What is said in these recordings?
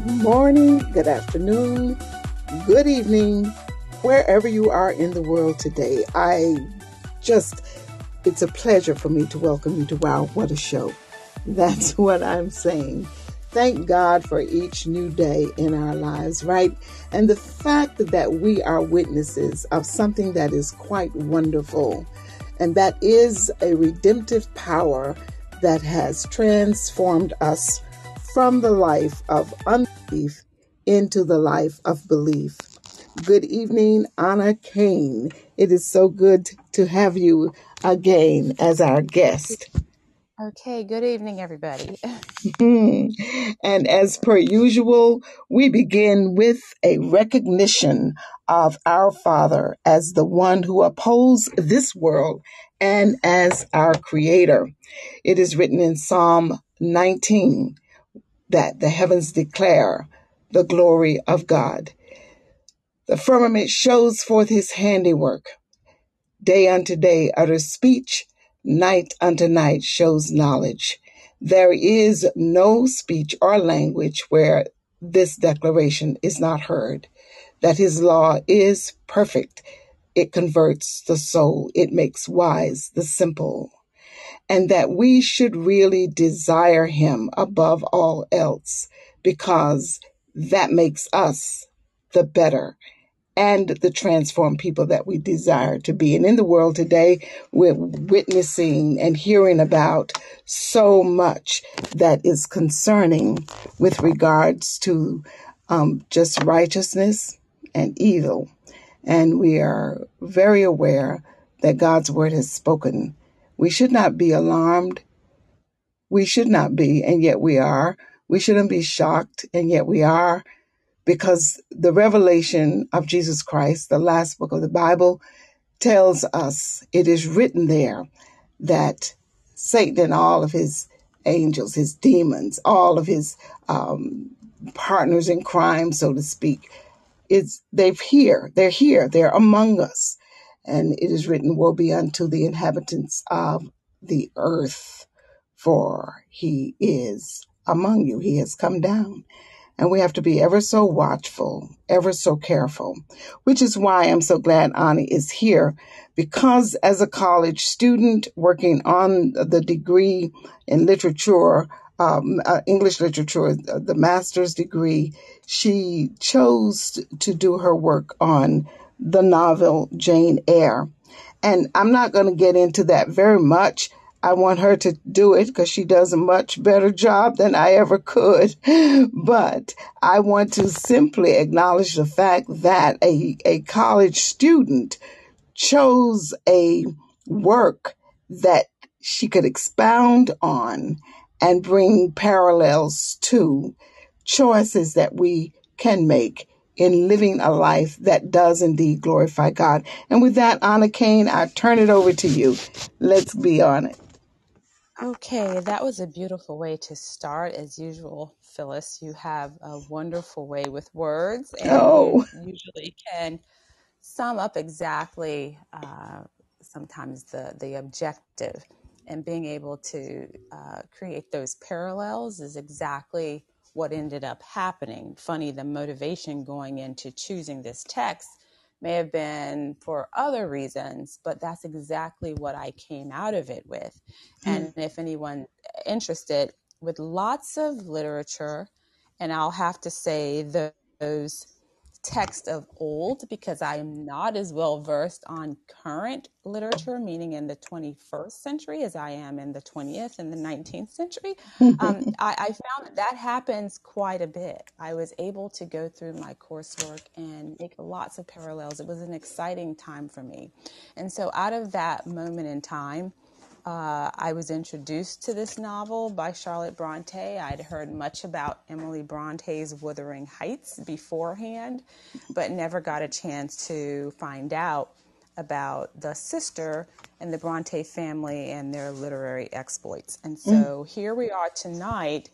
Good morning, good afternoon, good evening, wherever you are in the world today. I just, it's a pleasure for me to welcome you to Wow, What a Show. That's what I'm saying. Thank God for each new day in our lives, right? And the fact that we are witnesses of something that is quite wonderful, and that is a redemptive power that has transformed us from the life of unbelief into the life of belief. Good evening, Ahnna Cain. It is so good to have you again as our guest. Okay, good evening, everybody. and as per usual, we begin with a recognition of our Father as the one who upholds this world and as our Creator. It is written in Psalm 19 that the heavens declare the glory of God. The firmament shows forth his handiwork. Day unto day utters speech, night unto night shows knowledge. There is no speech or language where this declaration is not heard, that his law is perfect. It converts the soul. It makes wise the simple. And that we should really desire him above all else because that makes us the better and the transformed people that we desire to be. And in the world today, we're witnessing and hearing about so much that is concerning with regards to um, just righteousness and evil. And we are very aware that God's word has spoken. We should not be alarmed. We should not be, and yet we are. We shouldn't be shocked, and yet we are because the revelation of Jesus Christ, the last book of the Bible, tells us it is written there that Satan and all of his angels, his demons, all of his um, partners in crime, so to speak, is they've here, they're here, they're among us. And it is written, Woe be unto the inhabitants of the earth, for he is among you. He has come down. And we have to be ever so watchful, ever so careful, which is why I'm so glad Ani is here because as a college student working on the degree in literature, um, uh, English literature, uh, the master's degree, she chose to do her work on the novel Jane Eyre. And I'm not going to get into that very much I want her to do it because she does a much better job than I ever could. But I want to simply acknowledge the fact that a, a college student chose a work that she could expound on and bring parallels to choices that we can make in living a life that does indeed glorify God. And with that, Ahnna Cain, I turn it over to you. Let's be on it. Okay, that was a beautiful way to start. As usual, Phyllis, you have a wonderful way with words, and Oh, you usually can sum up exactly uh, sometimes the, the objective. And being able to uh, create those parallels is exactly what ended up happening. Funny, the motivation going into choosing this text may have been for other reasons, but that's exactly what I came out of it with. mm, And if anyone interested, with lots of literature, and I'll have to say those text of old because I am not as well versed on current literature, meaning in the 21st century, as I am in the 20th and the 19th century. Um, I, I, found that that happens quite a bit. I was able to go through my coursework and make lots of parallels. It was an exciting time for me. And so, out of that moment in time, uh, I was introduced to this novel by Charlotte Bronte. I'd heard much about Emily Bronte's Wuthering Heights beforehand, but never got a chance to find out about the sister and the Bronte family and their literary exploits. And so mm. here we are tonight,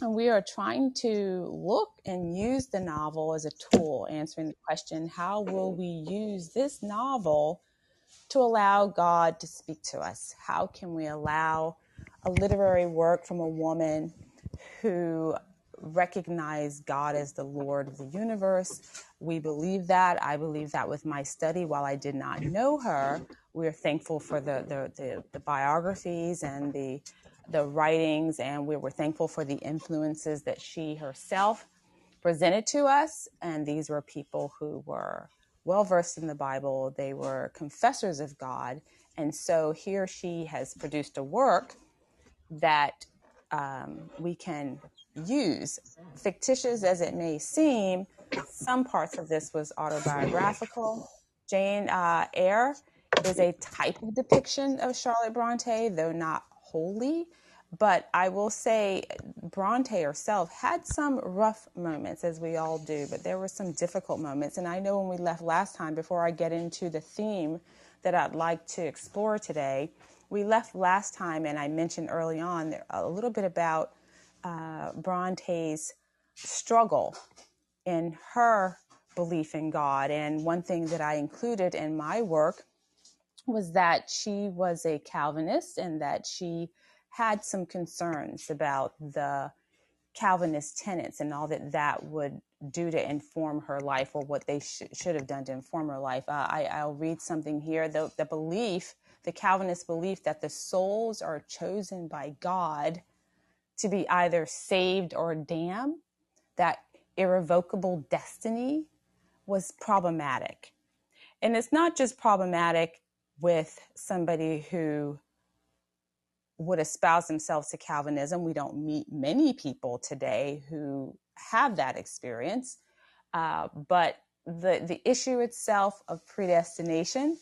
and we are trying to look and use the novel as a tool, answering the question how will we use this novel? To allow God to speak to us? How can we allow a literary work from a woman who recognized God as the Lord of the universe? We believe that. I believe that with my study. While I did not know her, we're thankful for the, the, the, the biographies and the, the writings, and we were thankful for the influences that she herself presented to us. And these were people who were well versed in the Bible. They were confessors of God. And so he or she has produced a work that um, we can use. Fictitious as it may seem, some parts of this was autobiographical. Jane uh, Eyre is a type of depiction of Charlotte Bronte, though not wholly. But I will say, Bronte herself had some rough moments, as we all do, but there were some difficult moments. And I know when we left last time, before I get into the theme that I'd like to explore today, we left last time, and I mentioned early on a little bit about uh, Bronte's struggle in her belief in God. And one thing that I included in my work was that she was a Calvinist and that she had some concerns about the Calvinist tenets and all that that would do to inform her life or what they sh- should have done to inform her life. Uh, I, will read something here. The, the belief, the Calvinist belief that the souls are chosen by God to be either saved or damned, that irrevocable destiny was problematic. And it's not just problematic with somebody who would espouse themselves to Calvinism. We don't meet many people today who have that experience. Uh, but the, the issue itself of predestination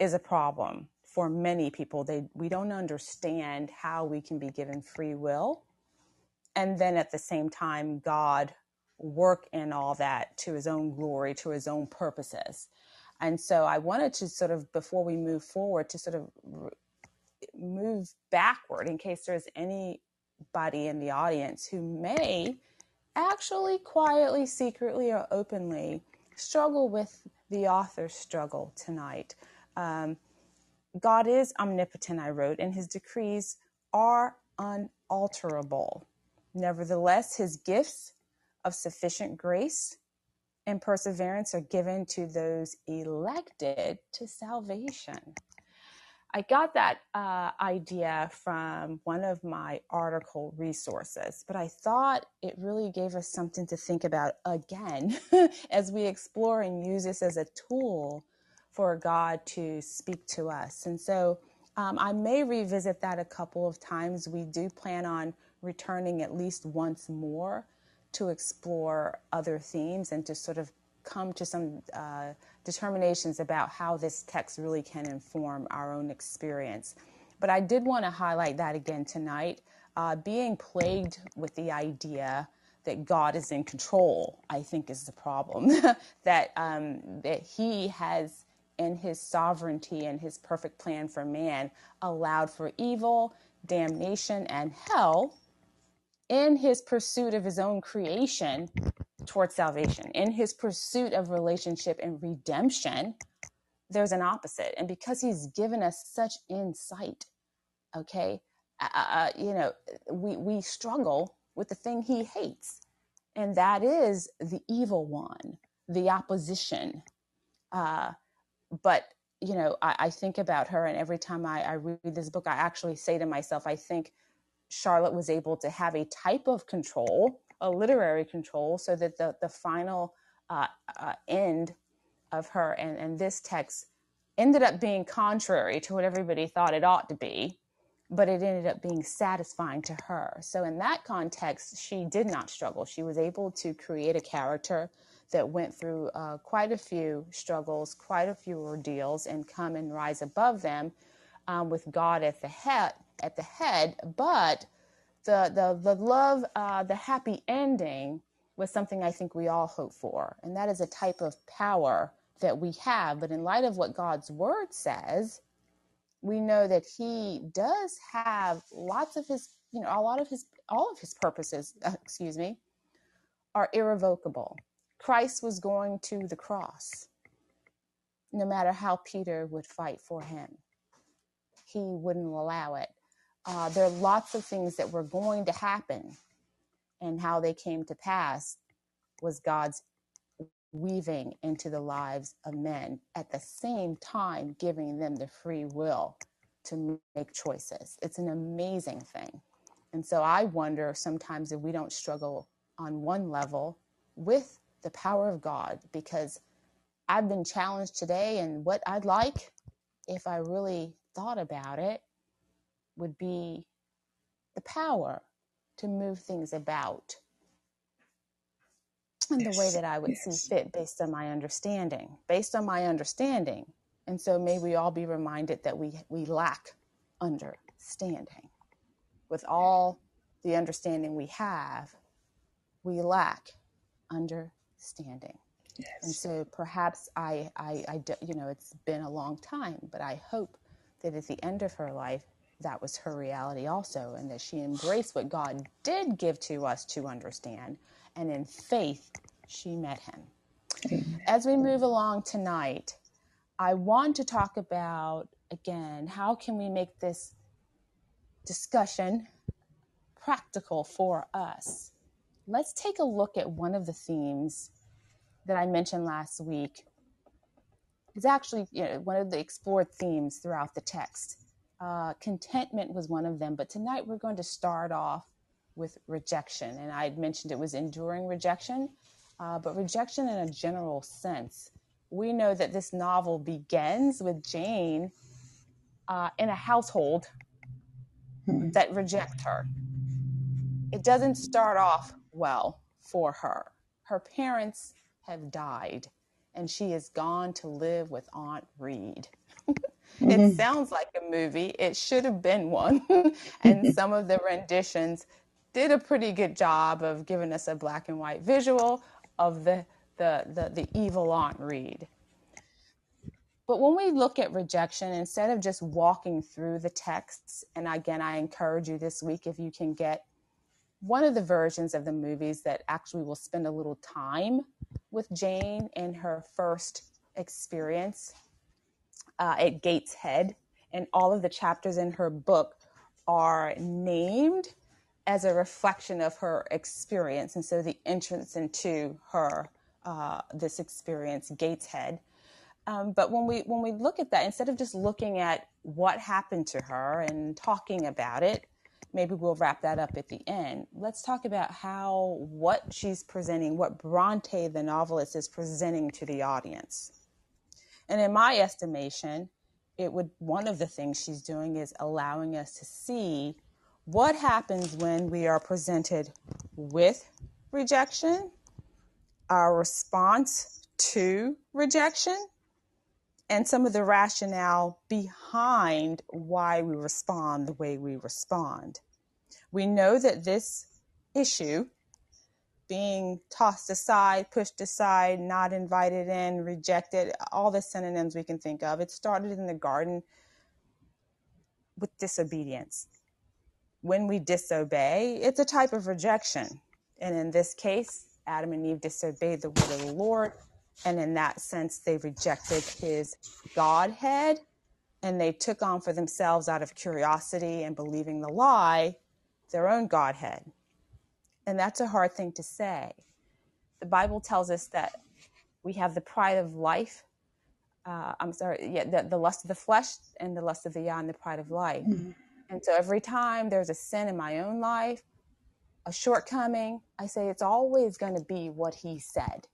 is a problem for many people. They, we don't understand how we can be given free will. And then at the same time, God work in all that to his own glory, to his own purposes. And so I wanted to sort of, before we move forward, to sort of move backward in case there's anybody in the audience who may actually quietly, secretly, or openly struggle with the author's struggle tonight. Um, God is omnipotent, I wrote, and his decrees are unalterable. Nevertheless, his gifts of sufficient grace and perseverance are given to those elected to salvation. I got that uh, idea from one of my article resources, but I thought it really gave us something to think about again as we explore and use this as a tool for God to speak to us. And so um, I may revisit that a couple of times. We do plan on returning at least once more to explore other themes and to sort of come to some uh, determinations about how this text really can inform our own experience. But I did want to highlight that again tonight. Uh, being plagued with the idea that God is in control, I think, is the problem. that um, that He has, in His sovereignty and His perfect plan for man, allowed for evil, damnation, and hell in His pursuit of His own creation towards salvation. In his pursuit of relationship and redemption, there's an opposite. And because he's given us such insight, okay, uh, uh, uh, you know, we, we struggle with the thing he hates, and that is the evil one, the opposition. Uh, but, you know, I, I think about her, and every time I, I read this book, I actually say to myself, I think Charlotte was able to have a type of control a literary control so that the, the final uh, uh, end of her. And, and this text ended up being contrary to what everybody thought it ought to be, but it ended up being satisfying to her. So, in that context, she did not struggle. She was able to create a character that went through uh, quite a few struggles, quite a few ordeals, and come and rise above them um, with God at the head. At the head, but the the the love, uh, the happy ending was something I think we all hope for, and that is a type of power that we have. But in light of what God's word says, we know that He does have lots of His, you know, a lot of His, all of His purposes, uh, excuse me, are irrevocable. Christ was going to the cross, no matter how Peter would fight for him. He wouldn't allow it. Uh, there are lots of things that were going to happen, and how they came to pass was God's weaving into the lives of men at the same time giving them the free will to make choices. It's an amazing thing. And so I wonder sometimes if we don't struggle on one level with the power of God because I've been challenged today, and what I'd like, if I really thought about it, would be the power to move things about in the way that I would see fit based on my understanding, based on my understanding. And so may we all be reminded that we, we lack understanding. With all the understanding we have, we lack understanding. And so perhaps I, I, I you know, it's been a long time, but I hope that at the end of her life, that was her reality also, and that she embraced what God did give to us to understand, and in faith, she met him. As we move along tonight, I want to talk about again how can we make this discussion practical for us. Let's take a look at one of the themes that I mentioned last week. It's actually you know, one of the explored themes throughout the text. Uh, contentment was one of them, but tonight we're going to start off with rejection. And I had mentioned it was enduring rejection, uh, but rejection in a general sense. We know that this novel begins with Jane uh, in a household Hmm. that reject her. It doesn't start off well for her. Her parents have died, and she has gone to live with Aunt Reed. It Mhm. sounds like a movie. It should have been one. and some of the renditions did a pretty good job of giving us a black and white visual of the the the, the evil Aunt Reed. But when we look at rejection, instead of just walking through the texts, and again, I encourage you this week if you can get one of the versions of the movies that actually will spend a little time with Jane and her first experience uh, at Gateshead, and all of the chapters in her book are named as a reflection of her experience, and so the entrance into her uh, this experience, Gateshead. Um, but when we when we look at that, instead of just looking at what happened to her and talking about it, maybe we'll wrap that up at the end. Let's talk about how what she's presenting, what Bronte the novelist is presenting to the audience. And in my estimation, it would one of the things she's doing is allowing us to see what happens when we are presented with rejection, our response to rejection, and some of the rationale behind why we respond the way we respond. We know that this issue, being tossed aside, pushed aside, not invited in, rejected, all the synonyms we can think of, it started in the garden with disobedience. When we disobey, it's a type of rejection. And in this case, Adam and Eve disobeyed the word of the Lord. And in that sense, they rejected his Godhead and they took on for themselves, out of curiosity and believing the lie, their own Godhead. And that's a hard thing to say. The Bible tells us that we have the pride of life. Uh, I'm sorry, yeah, the, the lust of the flesh and the lust of the eye and the pride of life. Mhm. And so every time there's a sin in my own life, a shortcoming, I say it's always going to be what he said.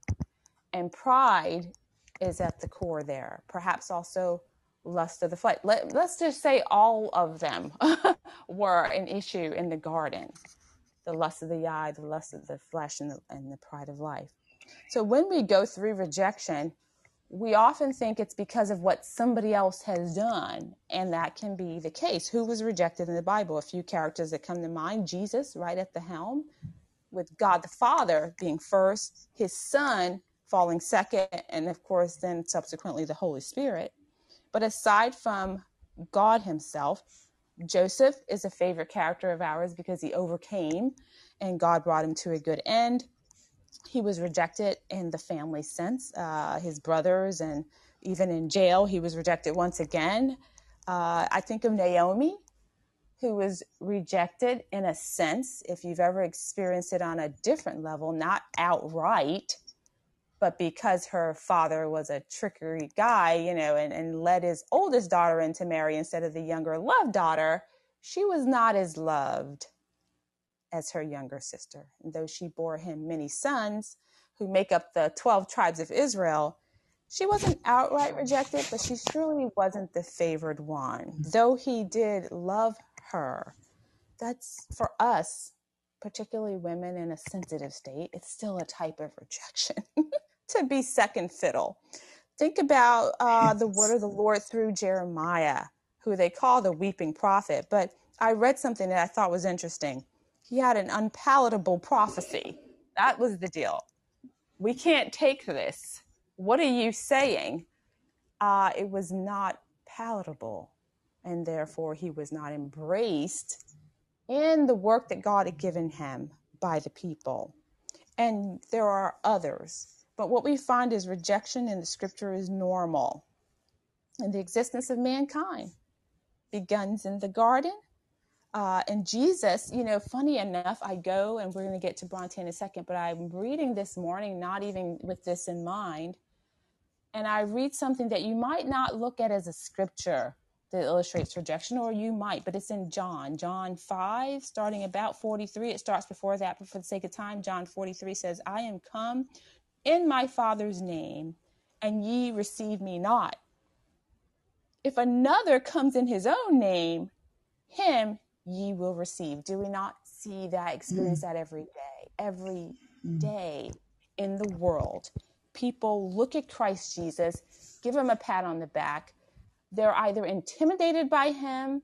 and pride is at the core there. Perhaps also lust of the flesh. Let, let's just say all of them were an issue in the garden the lust of the eye, the lust of the flesh, and the, and the pride of life. So when we go through rejection, we often think it's because of what somebody else has done, and that can be the case. Who was rejected in the Bible? A few characters that come to mind Jesus, right at the helm, with God the Father being first, his Son falling second, and of course, then subsequently the Holy Spirit. But aside from God Himself, Joseph is a favorite character of ours because he overcame and God brought him to a good end. He was rejected in the family sense, uh, his brothers, and even in jail, he was rejected once again. Uh, I think of Naomi, who was rejected in a sense, if you've ever experienced it on a different level, not outright, but because her father was a trickery guy, you know, and, and led his oldest daughter into marry instead of the younger loved daughter, she was not as loved as her younger sister. And though she bore him many sons who make up the 12 tribes of Israel, she wasn't outright rejected, but she surely wasn't the favored one. Mm-hmm. Though he did love her, that's for us, particularly women in a sensitive state, it's still a type of rejection. to be second fiddle. Think about uh, the word of the Lord through Jeremiah, who they call the weeping prophet. But I read something that I thought was interesting. He had an unpalatable prophecy. That was the deal. We can't take this. What are you saying? Uh, it was not palatable, and therefore he was not embraced in the work that God had given him by the people. And there are others but what we find is rejection in the scripture is normal. And the existence of mankind begins in the garden. Uh, and Jesus, you know, funny enough, I go and we're going to get to Bronte in a second, but I'm reading this morning, not even with this in mind. And I read something that you might not look at as a scripture that illustrates rejection, or you might, but it's in John, John 5, starting about 43. It starts before that, but for the sake of time, John 43 says, I am come in my Father's name, and ye receive me not. If another comes in his own name, him ye will receive. Do we not see that, experience mm. that every day? Every mm. day in the world, people look at Christ Jesus, give him a pat on the back. They're either intimidated by him,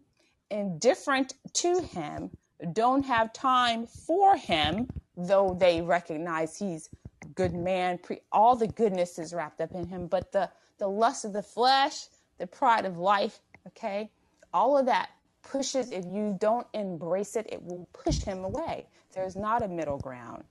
indifferent to him, don't have time for him, though they recognize he's good man. Pre- all the goodness is wrapped up in him, but the the lust of the flesh, the pride of life, okay, all of that pushes. If you don't embrace it, it will push him away. There's not a middle ground.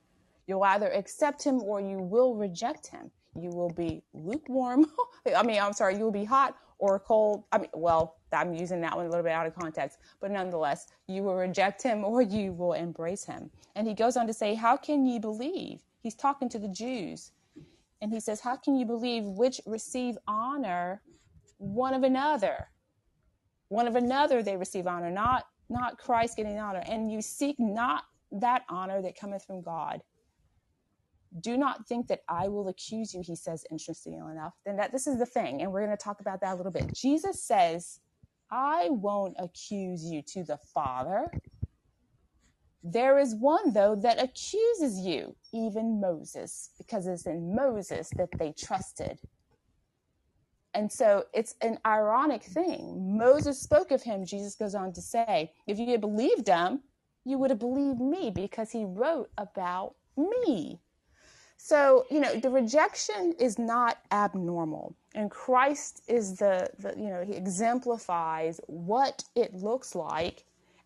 You'll either accept him or you will reject him. You will be lukewarm. I mean, I'm sorry, you will be hot or cold. I mean, well, I'm using that one a little bit out of context, but nonetheless, you will reject him or you will embrace him. And he goes on to say, How can ye believe? He's talking to the Jews. And he says, How can you believe which receive honor one of another? One of another they receive honor, not not Christ getting honor. And you seek not that honor that cometh from God. Do not think that I will accuse you, he says, interestingly enough. Then that this is the thing, and we're going to talk about that a little bit. Jesus says, I won't accuse you to the Father. There is one, though, that accuses you, even Moses, because it's in Moses that they trusted. And so it's an ironic thing. Moses spoke of him, Jesus goes on to say, if you had believed him, you would have believed me because he wrote about me. So, you know, the rejection is not abnormal. And Christ is the, the you know, he exemplifies what it looks like.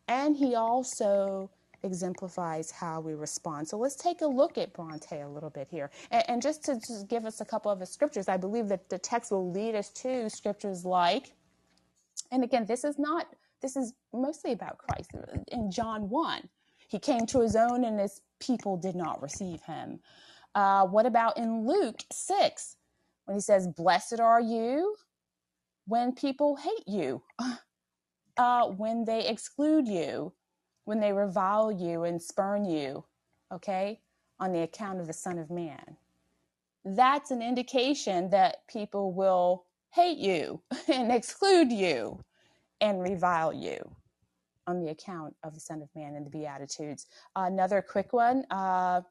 And he also exemplifies how we respond. So let's take a look at Bronte a little bit here. And, and just to just give us a couple of scriptures, I believe that the text will lead us to scriptures like, and again, this is not, this is mostly about Christ. In John 1, he came to his own and his people did not receive him. Uh, what about in Luke 6, when he says, Blessed are you when people hate you, uh, when they exclude you, when they revile you and spurn you, okay, on the account of the Son of Man. that's an indication that people will hate you and exclude you and revile you on the account of the Son of Man and the Beatitudes. Uh, another quick one uh,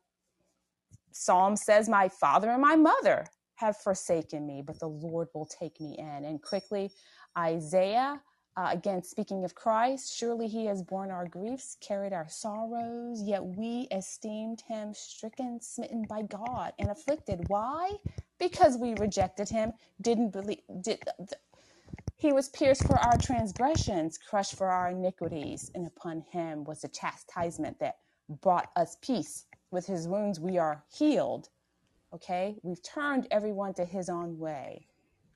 Psalm says, My father and my mother have forsaken me, but the Lord will take me in. And quickly, Isaiah, uh, again, speaking of Christ, surely he has borne our griefs, carried our sorrows, yet we esteemed him stricken, smitten by God, and afflicted. Why? Because we rejected him, didn't believe, did, he was pierced for our transgressions, crushed for our iniquities, and upon him was the chastisement that brought us peace. With his wounds we are healed. Okay? We've turned everyone to his own way.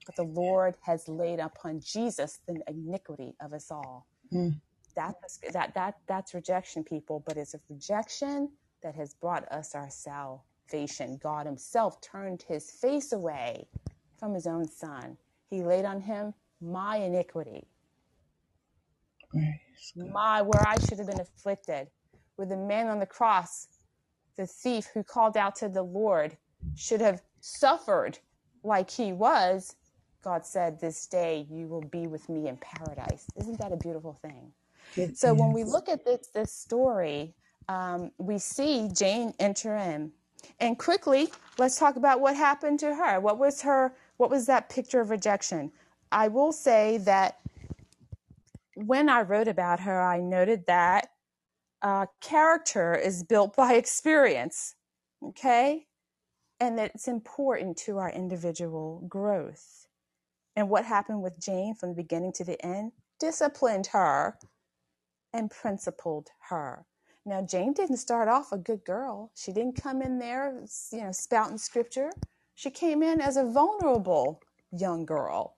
But the Lord has laid upon Jesus the iniquity of us all. Mm. That's, that, that, that's rejection, people, but it's a rejection that has brought us our salvation. God himself turned his face away from his own son. He laid on him my iniquity, my where I should have been afflicted, where the man on the cross, the thief who called out to the Lord, should have suffered like he was. God said, This day you will be with me in paradise. Isn't that a beautiful thing? It so is. when we look at this, this story, um, we see Jane enter in. And quickly, let's talk about what happened to her. What was her? What was that picture of rejection? I will say that when I wrote about her, I noted that uh, character is built by experience, okay? And that it's important to our individual growth. And what happened with Jane from the beginning to the end disciplined her and principled her. Now, Jane didn't start off a good girl. She didn't come in there, you know, spouting scripture. She came in as a vulnerable young girl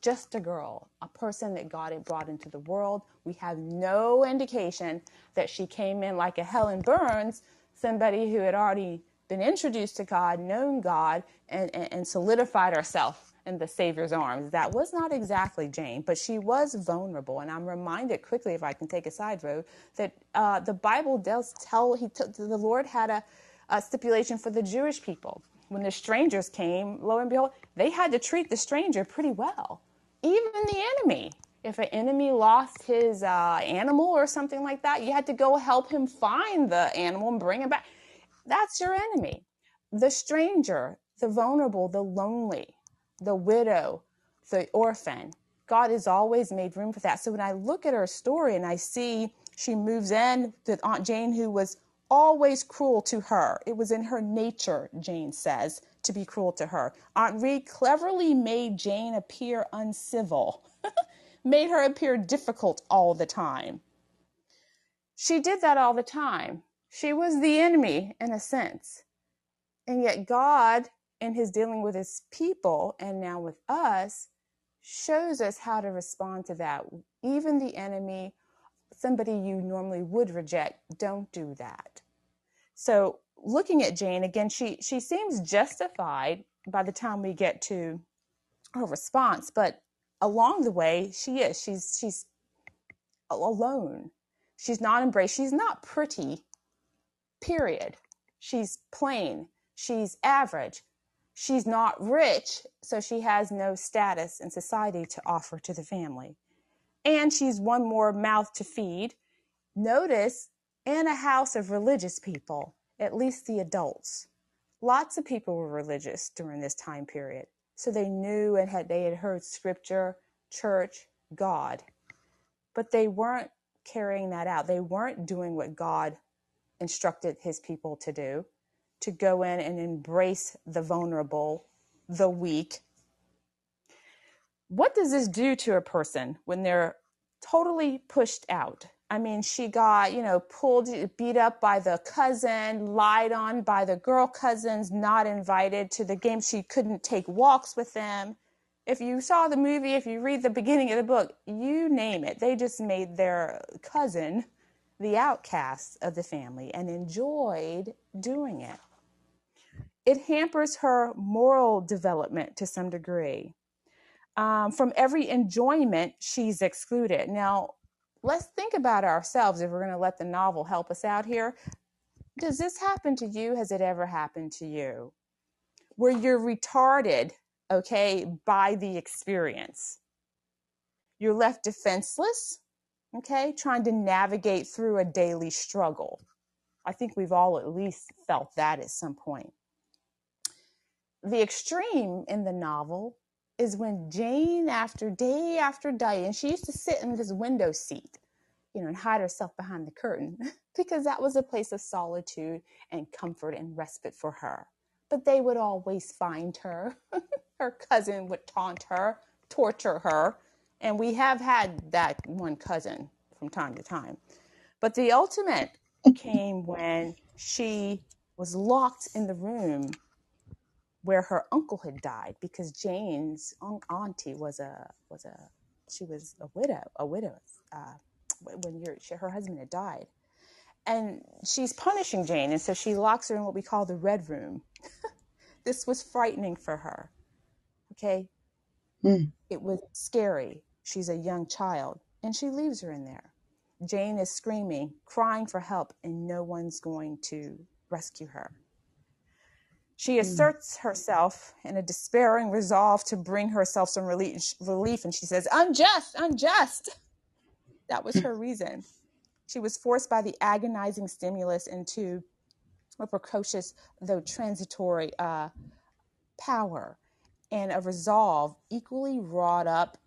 just a girl, a person that God had brought into the world. We have no indication that she came in like a Helen Burns, somebody who had already been introduced to God, known God, and, and, and solidified herself in the Savior's arms. That was not exactly Jane, but she was vulnerable. And I'm reminded quickly, if I can take a side road, that uh, the Bible does tell he t- the Lord had a, a stipulation for the Jewish people. When the strangers came, lo and behold, they had to treat the stranger pretty well even the enemy. If an enemy lost his uh, animal or something like that, you had to go help him find the animal and bring it back. That's your enemy. The stranger, the vulnerable, the lonely, the widow, the orphan. God has always made room for that. So when I look at her story and I see she moves in with Aunt Jane, who was always cruel to her, it was in her nature, Jane says, to be cruel to her. Aunt Reed cleverly made Jane appear uncivil, made her appear difficult all the time. She did that all the time. She was the enemy in a sense. And yet, God, in his dealing with his people and now with us, shows us how to respond to that. Even the enemy, somebody you normally would reject, don't do that. So looking at Jane again, she she seems justified by the time we get to her response, but along the way, she is she's she's alone. She's not embraced. She's not pretty. Period. She's plain. She's average. She's not rich, so she has no status in society to offer to the family. And she's one more mouth to feed. Notice in a house of religious people at least the adults. Lots of people were religious during this time period. So they knew and had they had heard scripture, church, God. But they weren't carrying that out. They weren't doing what God instructed his people to do, to go in and embrace the vulnerable, the weak. What does this do to a person when they're totally pushed out? I mean, she got, you know, pulled, beat up by the cousin, lied on by the girl cousins, not invited to the game. She couldn't take walks with them. If you saw the movie, if you read the beginning of the book, you name it, they just made their cousin the outcast of the family and enjoyed doing it. It hampers her moral development to some degree. Um, from every enjoyment, she's excluded. Now, let's think about ourselves if we're going to let the novel help us out here. Does this happen to you? Has it ever happened to you? where you're retarded, okay, by the experience. You're left defenseless, okay, trying to navigate through a daily struggle. I think we've all at least felt that at some point. The extreme in the novel is when Jane, after day after day, and she used to sit in this window seat, you know, and hide herself behind the curtain because that was a place of solitude and comfort and respite for her. But they would always find her. her cousin would taunt her, torture her. And we have had that one cousin from time to time. But the ultimate came when she was locked in the room where her uncle had died because Jane's auntie was a was a she was a widow a widow uh, when your she, her husband had died, and she's punishing Jane, and so she locks her in what we call the red room. this was frightening for her. Okay, mm. it was scary. She's a young child, and she leaves her in there. Jane is screaming, crying for help, and no one's going to rescue her. She hmm. asserts herself in a despairing resolve to bring herself some relief, and she says, Unjust, unjust. That was her reason. She was forced by the agonizing stimulus into a precocious, though transitory, uh, power and a resolve equally wrought up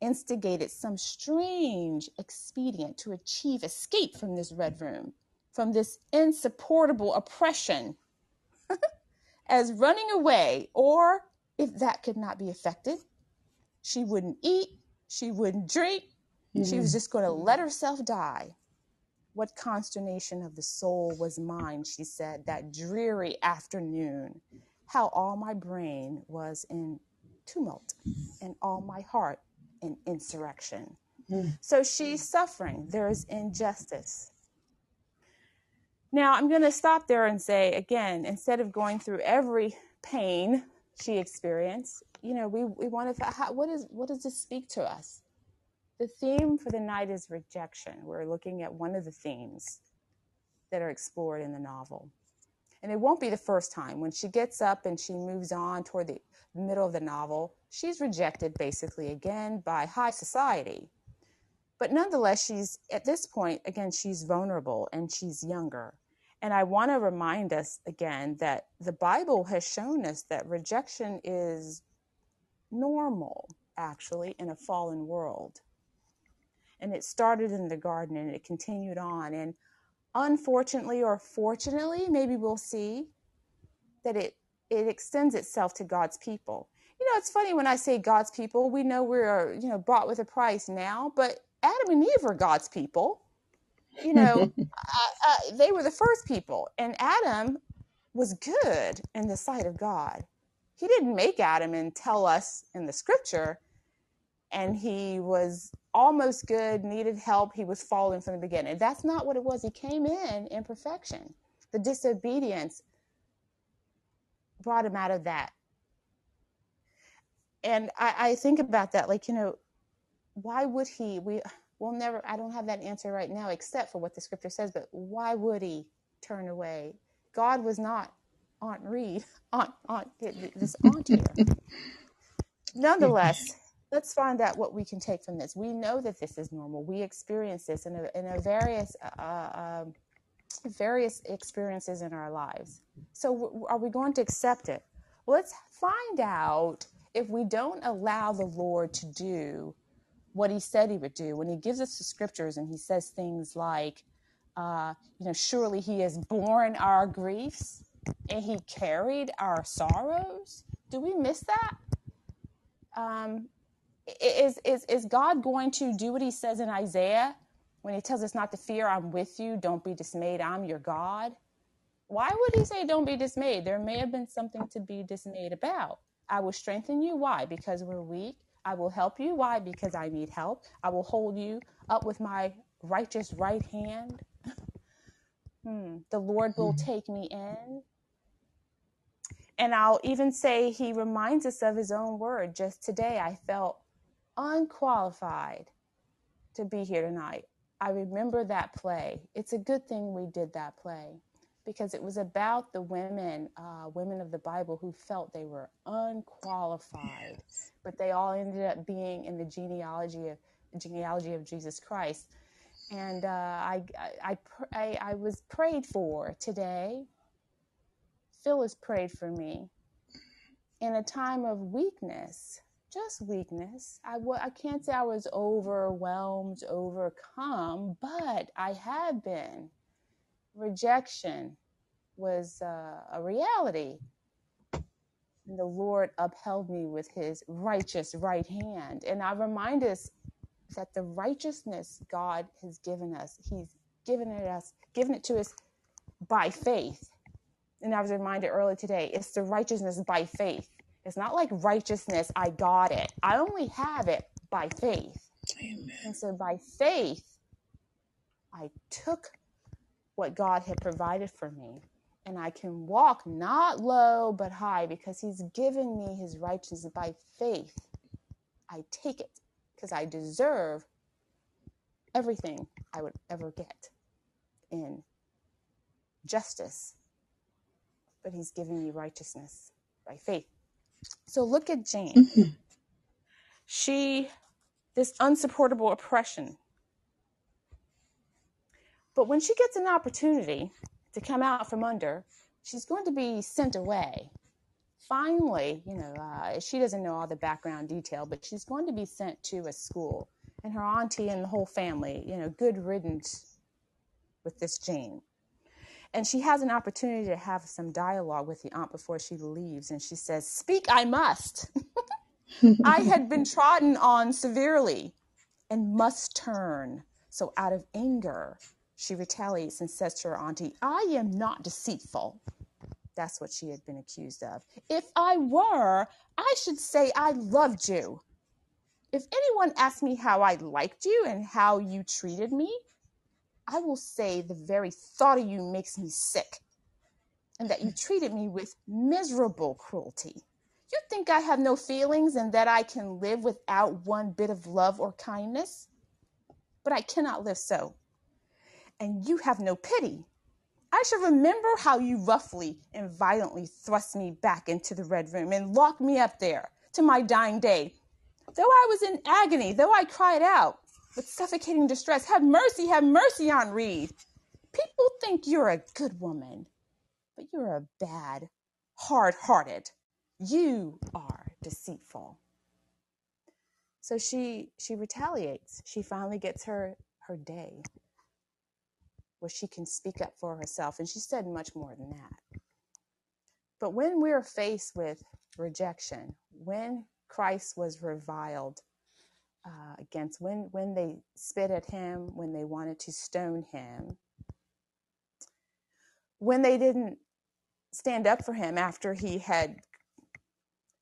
instigated some strange expedient to achieve escape from this red room, from this insupportable oppression, as running away, or if that could not be effected, she wouldn't eat, she wouldn't drink, mm-hmm. she was just going to let herself die. What consternation of the soul was mine, she said, that dreary afternoon. How all my brain was in tumult and all my heart in insurrection. Mm. So she's suffering. There is injustice. Now, I'm going to stop there and say again, instead of going through every pain she experienced, you know, we, we want to, how, what, is, what does this speak to us? The theme for the night is rejection. We're looking at one of the themes that are explored in the novel. And it won't be the first time. When she gets up and she moves on toward the middle of the novel, she's rejected basically again by high society. But nonetheless, she's at this point, again, she's vulnerable and she's younger. And I want to remind us again that the Bible has shown us that rejection is normal, actually, in a fallen world. And it started in the garden and it continued on. And unfortunately or fortunately, maybe we'll see that it, it extends itself to God's people. You know, it's funny when I say God's people, we know we're, you know, bought with a price now, but Adam and Eve were God's people. You know, uh, uh, they were the first people, and Adam was good in the sight of God. He didn't make Adam and tell us in the scripture, and he was almost good, needed help. He was fallen from the beginning. That's not what it was. He came in in perfection. The disobedience brought him out of that. And I, I think about that, like, you know, why would he? We will never, I don't have that answer right now, except for what the scripture says, but why would he turn away? God was not Aunt Reed, Aunt, Aunt, this aunt here. Nonetheless, let's find out what we can take from this. We know that this is normal. We experience this in a, in a various, uh, um, various experiences in our lives. So, w- are we going to accept it? Well, let's find out if we don't allow the Lord to do what he said he would do. When he gives us the scriptures and he says things like, uh, you know, surely he has borne our griefs and he carried our sorrows. Do we miss that? Um, is, is, is God going to do what he says in Isaiah when he tells us not to fear? I'm with you. Don't be dismayed. I'm your God. Why would he say, don't be dismayed? There may have been something to be dismayed about. I will strengthen you. Why? Because we're weak. I will help you. Why? Because I need help. I will hold you up with my righteous right hand. hmm. The Lord will hmm. take me in. And I'll even say he reminds us of his own word. Just today, I felt unqualified to be here tonight. I remember that play. It's a good thing we did that play because it was about the women, uh, women of the Bible who felt they were unqualified, Yes. but they all ended up being in the genealogy of genealogy of Jesus Christ. And uh, I, I, I, I, was prayed for today. Phyllis prayed for me in a time of weakness, just weakness. I w- I can't say I was overwhelmed, overcome, but I have been. Rejection was uh, a reality. And the Lord upheld me with his righteous right hand. And I remind us that the righteousness God has given us, he's given it us, given it to us by faith. And I was reminded earlier today, it's the righteousness by faith. It's not like righteousness, I got it. I only have it by faith. Amen. And so by faith, I took what God had provided for me. And I can walk not low but high because He's given me His righteousness by faith. I take it because I deserve everything I would ever get in justice. But He's given me righteousness by faith. So look at Jane. Mhm. She, this unsupportable oppression. But when she gets an opportunity to come out from under, she's going to be sent away. Finally, you know, uh, she doesn't know all the background detail, but she's going to be sent to a school. And her auntie and the whole family, you know, good riddance with this Jane. And she has an opportunity to have some dialogue with the aunt before she leaves. And she says, Speak, I must. I had been trodden on severely and must turn. So out of anger, she retaliates and says to her auntie, I am not deceitful. That's what she had been accused of. If I were, I should say I loved you. If anyone asks me how I liked you and how you treated me, I will say the very thought of you makes me sick and that you treated me with miserable cruelty. You think I have no feelings and that I can live without one bit of love or kindness? But I cannot live so. And you have no pity. I shall remember how you roughly and violently thrust me back into the red room and locked me up there to my dying day. Though I was in agony, though I cried out with suffocating distress, Have mercy, have mercy Aunt Reed. People think you're a good woman, but you're a bad, hard hearted. You are deceitful. So she she retaliates. She finally gets her her day where she can speak up for herself. And she said much more than that. But when we're faced with rejection, when Christ was reviled uh, against, when, when they spit at him, when they wanted to stone him, when they didn't stand up for him after he had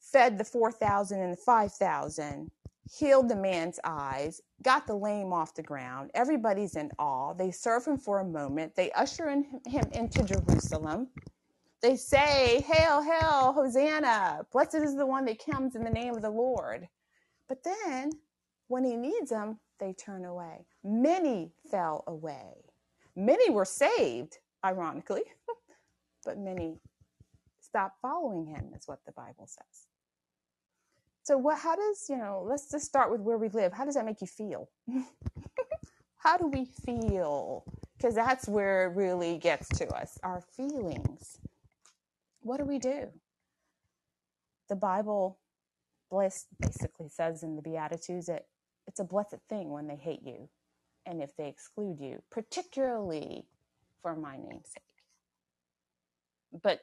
fed the 4,000 and the 5,000, healed the man's eyes, got the lame off the ground. Everybody's in awe. They serve him for a moment. They usher in, him into Jerusalem. They say, Hail, hail, Hosanna. Blessed is the one that comes in the name of the Lord. But then, when he needs them, they turn away. Many fell away. Many were saved, ironically, but many stopped following him, is what the Bible says. So what how does, you know, let's just start with where we live. How does that make you feel? how do we feel? Because that's where it really gets to us, our feelings. What do we do? The Bible blessed basically says in the Beatitudes that it's a blessed thing when they hate you and if they exclude you, particularly for my name's sake. But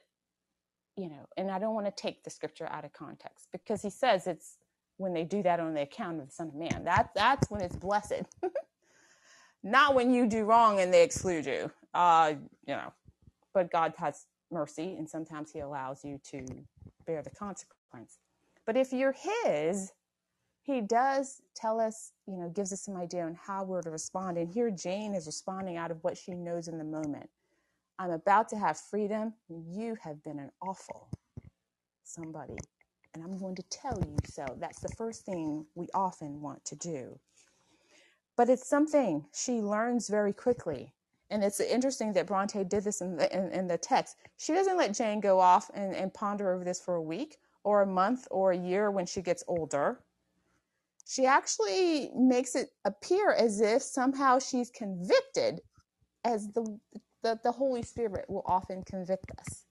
you know, and I don't want to take the scripture out of context because he says it's when they do that on the account of the Son of Man. That that's when it's blessed. Not when you do wrong and they exclude you. Uh, you know. But God has mercy and sometimes he allows you to bear the consequence. But if you're his, he does tell us, you know, gives us some idea on how we're to respond. And here Jane is responding out of what she knows in the moment. I'm about to have freedom. You have been an awful somebody, and I'm going to tell you so. That's the first thing we often want to do. But it's something she learns very quickly. And it's interesting that Bronte did this in the, in, in the text. She doesn't let Jane go off and, and ponder over this for a week or a month or a year when she gets older. She actually makes it appear as if somehow she's convicted, as the, the, the Holy Spirit will often convict us.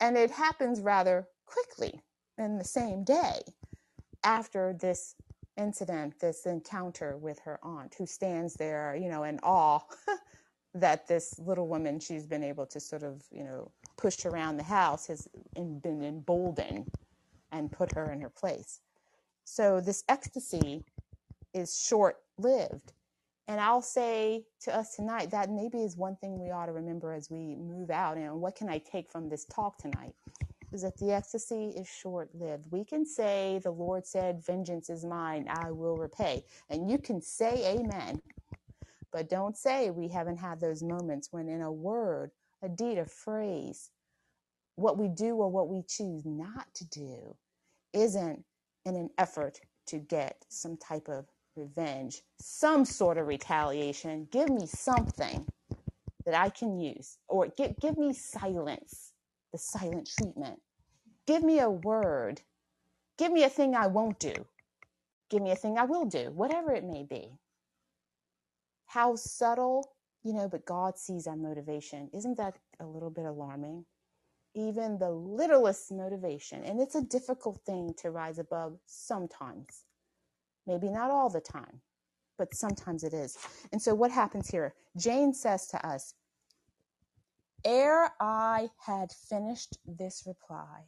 And it happens rather quickly in the same day after this incident, this encounter with her aunt, who stands there, you know, in awe that this little woman she's been able to sort of, you know, push around the house has been emboldened and put her in her place. So this ecstasy is short lived. And I'll say to us tonight that maybe is one thing we ought to remember as we move out. And what can I take from this talk tonight? Is that the ecstasy is short lived. We can say, The Lord said, Vengeance is mine, I will repay. And you can say amen. But don't say we haven't had those moments when, in a word, a deed, a phrase, what we do or what we choose not to do isn't in an effort to get some type of revenge, some sort of retaliation. Give me something that I can use, or give, give me silence, the silent treatment. Give me a word. Give me a thing I won't do. Give me a thing I will do, whatever it may be. How subtle, you know, but God sees our motivation. Isn't that a little bit alarming? even the littlest motivation. And it's a difficult thing to rise above sometimes. Maybe not all the time, but sometimes it is. And so what happens here? Jane says to us, Ere I had finished this reply,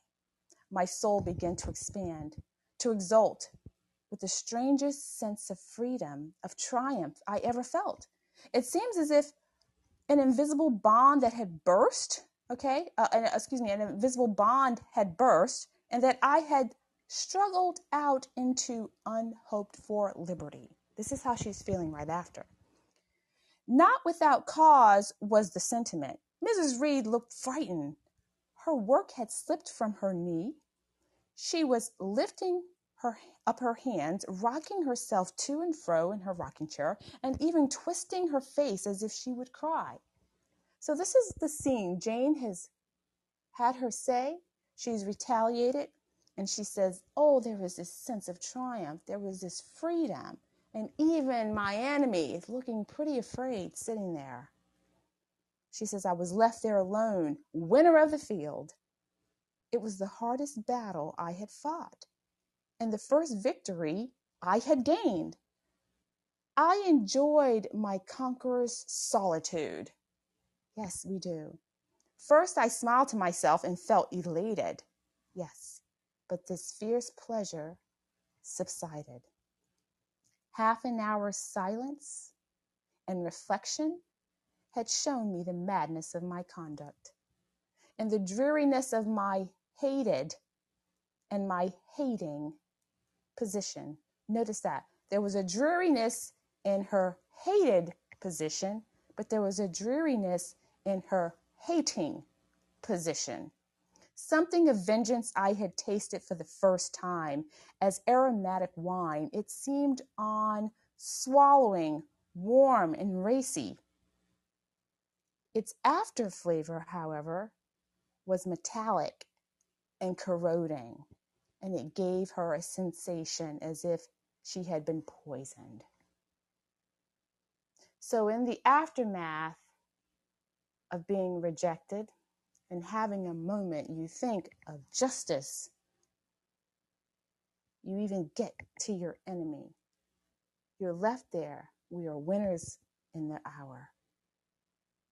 my soul began to expand, to exult with the strangest sense of freedom, of triumph I ever felt. It seems as if an invisible bond that had burst okay, uh, excuse me, an invisible bond had burst, and that I had struggled out into unhoped for liberty. This is how she's feeling right after. Not without cause was the sentiment. Mrs. Reed looked frightened. Her work had slipped from her knee. She was lifting her up her hands, rocking herself to and fro in her rocking chair, and even twisting her face as if she would cry. So this is the scene. Jane has had her say, she's retaliated, and she says, Oh, there was this sense of triumph. There was this freedom. And even my enemy is looking pretty afraid sitting there. She says, I was left there alone, winner of the field. It was the hardest battle I had fought, and the first victory I had gained. I enjoyed my conqueror's solitude. Yes, we do. First, I smiled to myself and felt elated. Yes, but this fierce pleasure subsided. Half an hour's silence and reflection had shown me the madness of my conduct and the dreariness of my hated and my hating position. Notice that there was a dreariness in her hated position, but there was a dreariness in her hating position. Something of vengeance I had tasted for the first time as aromatic wine. It seemed on swallowing, warm and racy. Its after flavor, however, was metallic and corroding, and it gave her a sensation as if she had been poisoned. So, in the aftermath of being rejected and having a moment you think of justice, you even get to your enemy. You're left there. We are winners in the hour.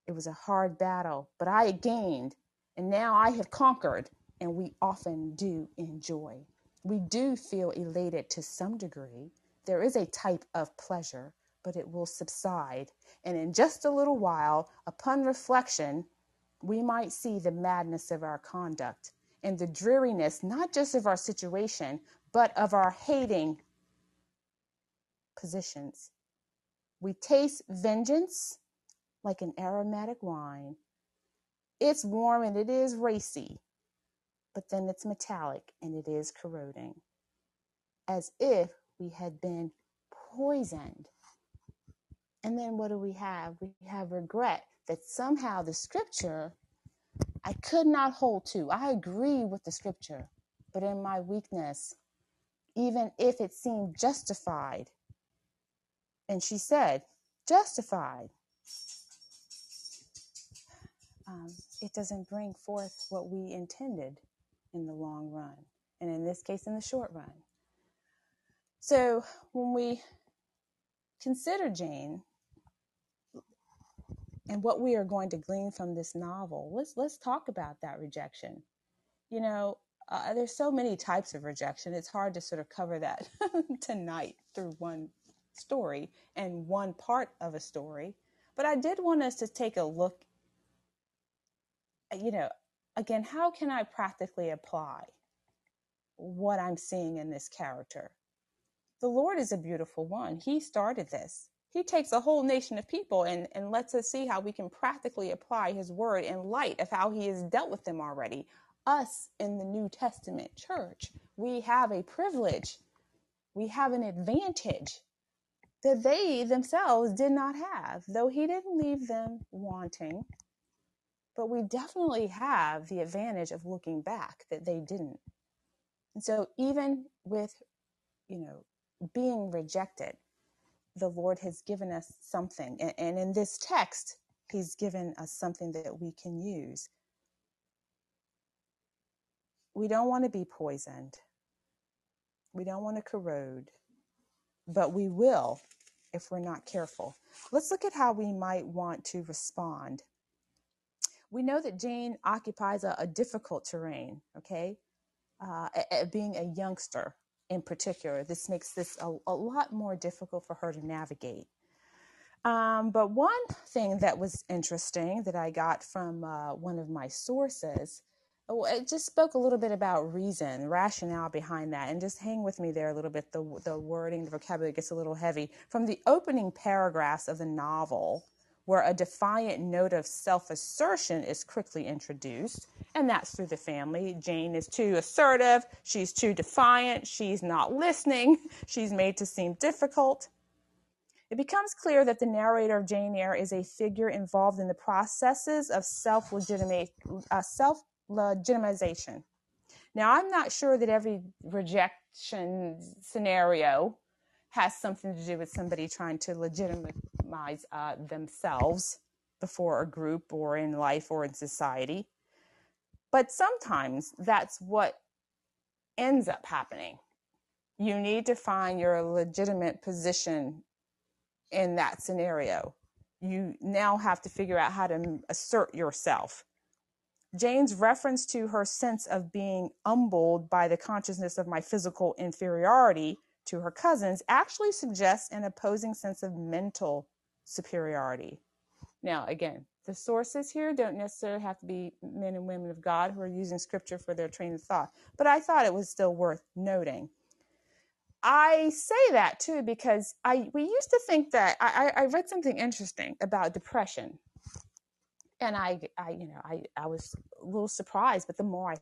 It was a hard battle, but I gained, and now I have conquered, and we often do enjoy. We do feel elated to some degree. There is a type of pleasure but it will subside. And in just a little while, upon reflection, we might see the madness of our conduct and the dreariness, not just of our situation, but of our hating positions. We taste vengeance like an aromatic wine. It's warm and it is racy, but then it's metallic and it is corroding, as if we had been poisoned And then what do we have? We have regret that somehow the scripture I could not hold to. I agree with the scripture, but in my weakness, even if it seemed justified, and she said, justified, um, it doesn't bring forth what we intended in the long run, and in this case, in the short run. So when we consider Jane and what we are going to glean from this novel, let's let's talk about that rejection. You know, uh, there's so many types of rejection. It's hard to sort of cover that tonight through one story and one part of a story. But I did want us to take a look, you know, again, how can I practically apply what I'm seeing in this character? The Lord is a beautiful one. He started this. He takes a whole nation of people and, and lets us see how we can practically apply his word in light of how he has dealt with them already. Us in the New Testament church, we have a privilege, we have an advantage that they themselves did not have, though he didn't leave them wanting. But we definitely have the advantage of looking back that they didn't. And so, even with, you know, being rejected, the Lord has given us something. And, and in this text, He's given us something that we can use. We don't want to be poisoned, we don't want to corrode, but we will if we're not careful. Let's look at how we might want to respond. We know that Jane occupies a, a difficult terrain, okay? Uh, a, a being a youngster in particular, this makes this a, a lot more difficult for her to navigate. Um, but one thing that was interesting that I got from uh, one of my sources, oh, it just spoke a little bit about reason, rationale behind that, and just hang with me there a little bit. The the wording, the vocabulary gets a little heavy. From the opening paragraphs of the novel, where a defiant note of self assertion is quickly introduced, and that's through the family. Jane is too assertive, she's too defiant, she's not listening, she's made to seem difficult. It becomes clear that the narrator of Jane Eyre is a figure involved in the processes of self uh, legitimization. Now, I'm not sure that every rejection scenario has something to do with somebody trying to legitimize uh, themselves before a group or in life or in society. But sometimes that's what ends up happening. You need to find your legitimate position in that scenario. You now have to figure out how to assert yourself. Jane's reference to her sense of being humbled by the consciousness of my physical inferiority to her cousins actually suggests an opposing sense of mental superiority. Now, again, the sources here don't necessarily have to be men and women of God who are using scripture for their train of thought, but I thought it was still worth noting. I say that too because I we used to think that I, I read something interesting about depression, and I I you know I I was a little surprised, but the more I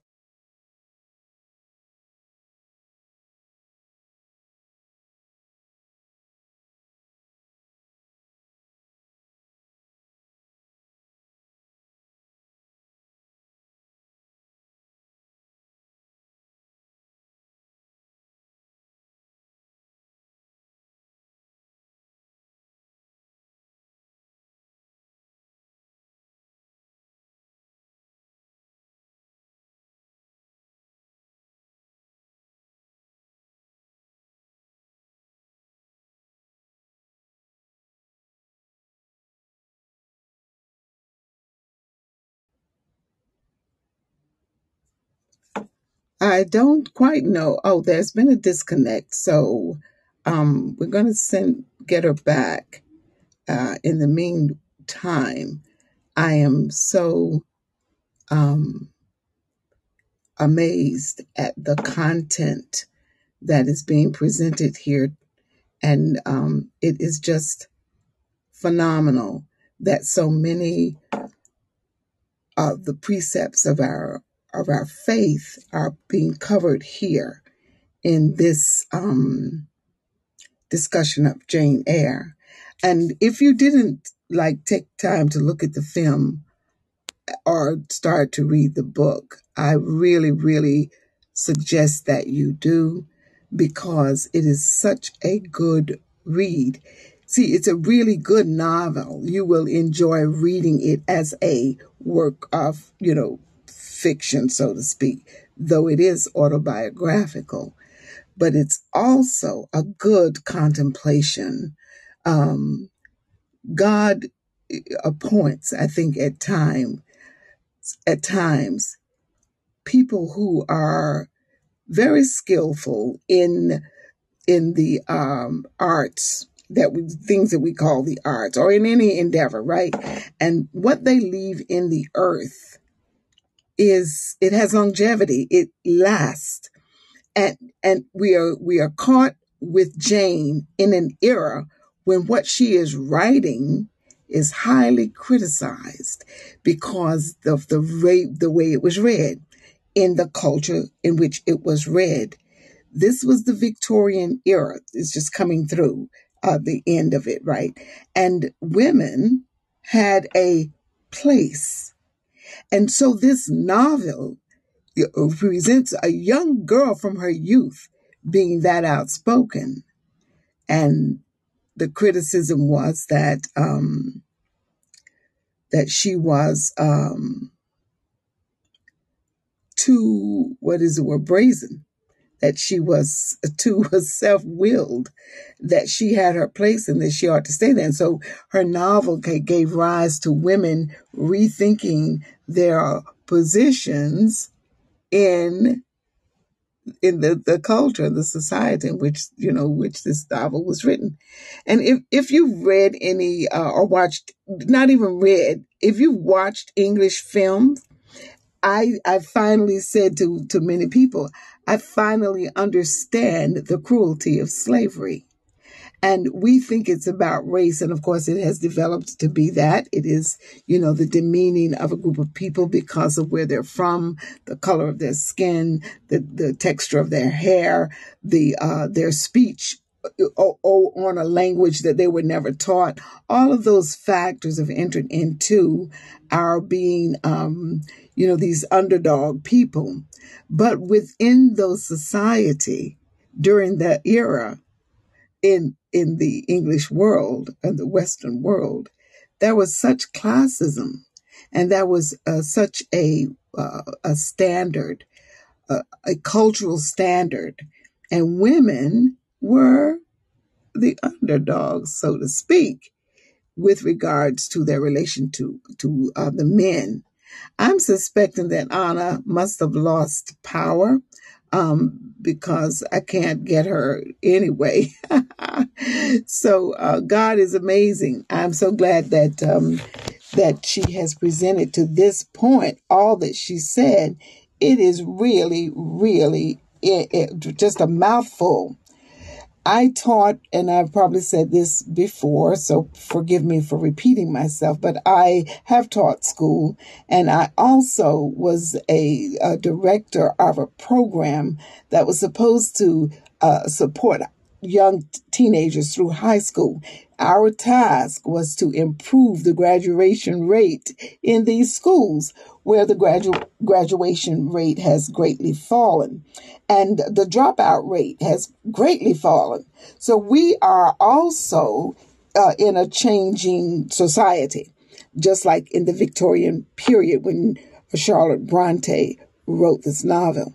I don't quite know. Oh, there's been a disconnect. So um, we're going to send get her back. Uh, in the meantime, I am so um, amazed at the content that is being presented here. And um, it is just phenomenal that so many of the precepts of our of our faith are being covered here in this um, discussion of Jane Eyre. And if you didn't like take time to look at the film or start to read the book, I really, really suggest that you do because it is such a good read. See, it's a really good novel. You will enjoy reading it as a work of, you know, fiction, so to speak, though it is autobiographical. But it's also a good contemplation. Um, God appoints, I think, at time, at times, people who are very skillful in in the um, arts that we things that we call the arts or in any endeavor, right? And what they leave in the earth is it has longevity. It lasts. And and we are we are caught with Jane in an era when what she is writing is highly criticized because of the rate the way it was read in the culture in which it was read. This was the Victorian era. It's just coming through uh, the end of it, right? And women had a place. And so this novel uh, presents a young girl from her youth being that outspoken. And the criticism was that um, that she was um, too what is it word brazen. That she was too self-willed. That she had her place and that she ought to stay there. And so her novel gave rise to women rethinking their positions in in the, the culture the society in which you know which this novel was written and if if you've read any uh, or watched not even read if you've watched english films I I finally said to to many people, I finally understand the cruelty of slavery. And we think it's about race. And of course, it has developed to be that. It is, you know, the demeaning of a group of people because of where they're from, the color of their skin, the, the texture of their hair, the, uh, their speech or on a language that they were never taught. All of those factors have entered into our being, um, you know, these underdog people. But within those society during that era in in the English world and the Western world, there was such classism, and that was uh, such a uh, a standard, uh, a cultural standard, and women were the underdogs, so to speak, with regards to their relation to to uh, the men. I'm suspecting that Ahnna must have lost power um, because I can't get her anyway. so uh, God is amazing. I'm so glad that um, that she has presented to this point all that she said. It is really, really it, it, just a mouthful. I taught, and I've probably said this before, so forgive me for repeating myself, but I have taught school, and I also was a, a director of a program that was supposed to uh, support young teenagers through high school. Our task was to improve the graduation rate in these schools where the gradu- graduation rate has greatly fallen and the dropout rate has greatly fallen. So we are also uh, in a changing society, just like in the Victorian period when Charlotte Bronte wrote this novel.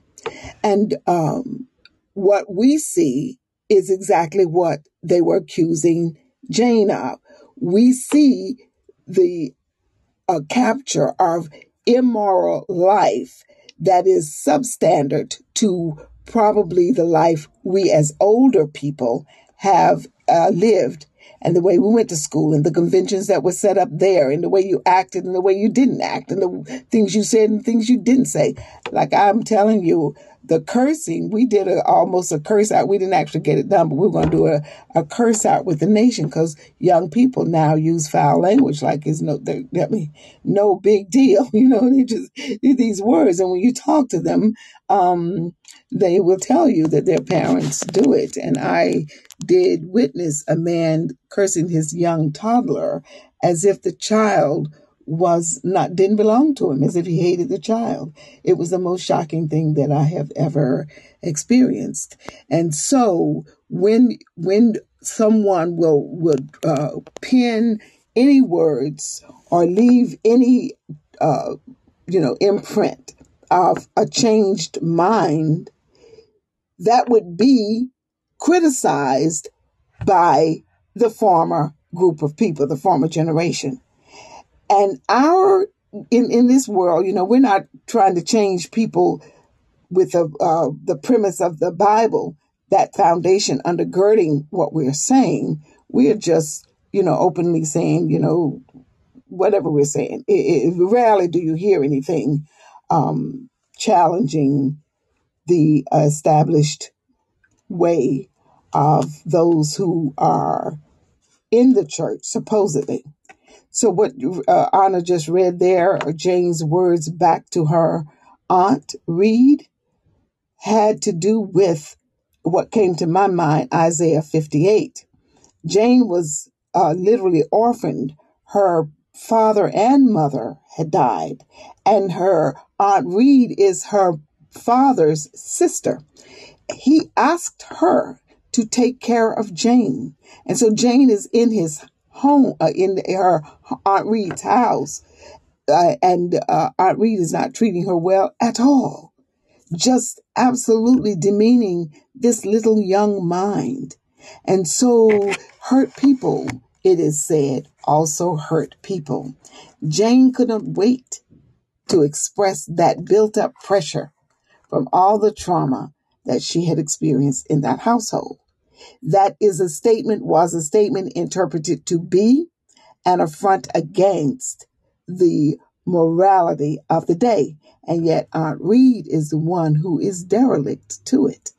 And um, what we see is exactly what they were accusing Jane of. We see the uh, capture of immoral life that is substandard to probably the life we as older people have uh, lived and the way we went to school and the conventions that were set up there and the way you acted and the way you didn't act and the things you said and things you didn't say. Like I'm telling you, the cursing, we did a, almost a curse out. We didn't actually get it done, but we are going to do a, a curse out with the nation because young people now use foul language like it's no, I mean, no big deal. You know, they just these words. And when you talk to them, um, they will tell you that their parents do it. And I did witness a man cursing his young toddler as if the child was not didn't belong to him as if he hated the child it was the most shocking thing that i have ever experienced and so when when someone will will uh, pin any words or leave any uh, you know imprint of a changed mind that would be criticized by the former group of people, the former generation. And our in in this world, you know, we're not trying to change people with the uh, the premise of the Bible, that foundation undergirding what we're saying. We're just, you know, openly saying, you know, whatever we're saying. It, it, rarely do you hear anything um, challenging the established way of those who are in the church, supposedly. So, what uh, Ahnna just read there, are Jane's words back to her aunt Reed, had to do with what came to my mind Isaiah 58. Jane was uh, literally orphaned. Her father and mother had died, and her aunt Reed is her father's sister he asked her to take care of Jane. And so Jane is in his home, uh, in her Aunt Reed's house. Uh, and uh, Aunt Reed is not treating her well at all. Just absolutely demeaning this little young mind. And so hurt people, it is said, also hurt people. Jane couldn't wait to express that built up pressure from all the trauma that she had experienced in that household. That is a statement, was a statement interpreted to be an affront against the morality of the day. And yet Aunt Reed is the one who is derelict to it.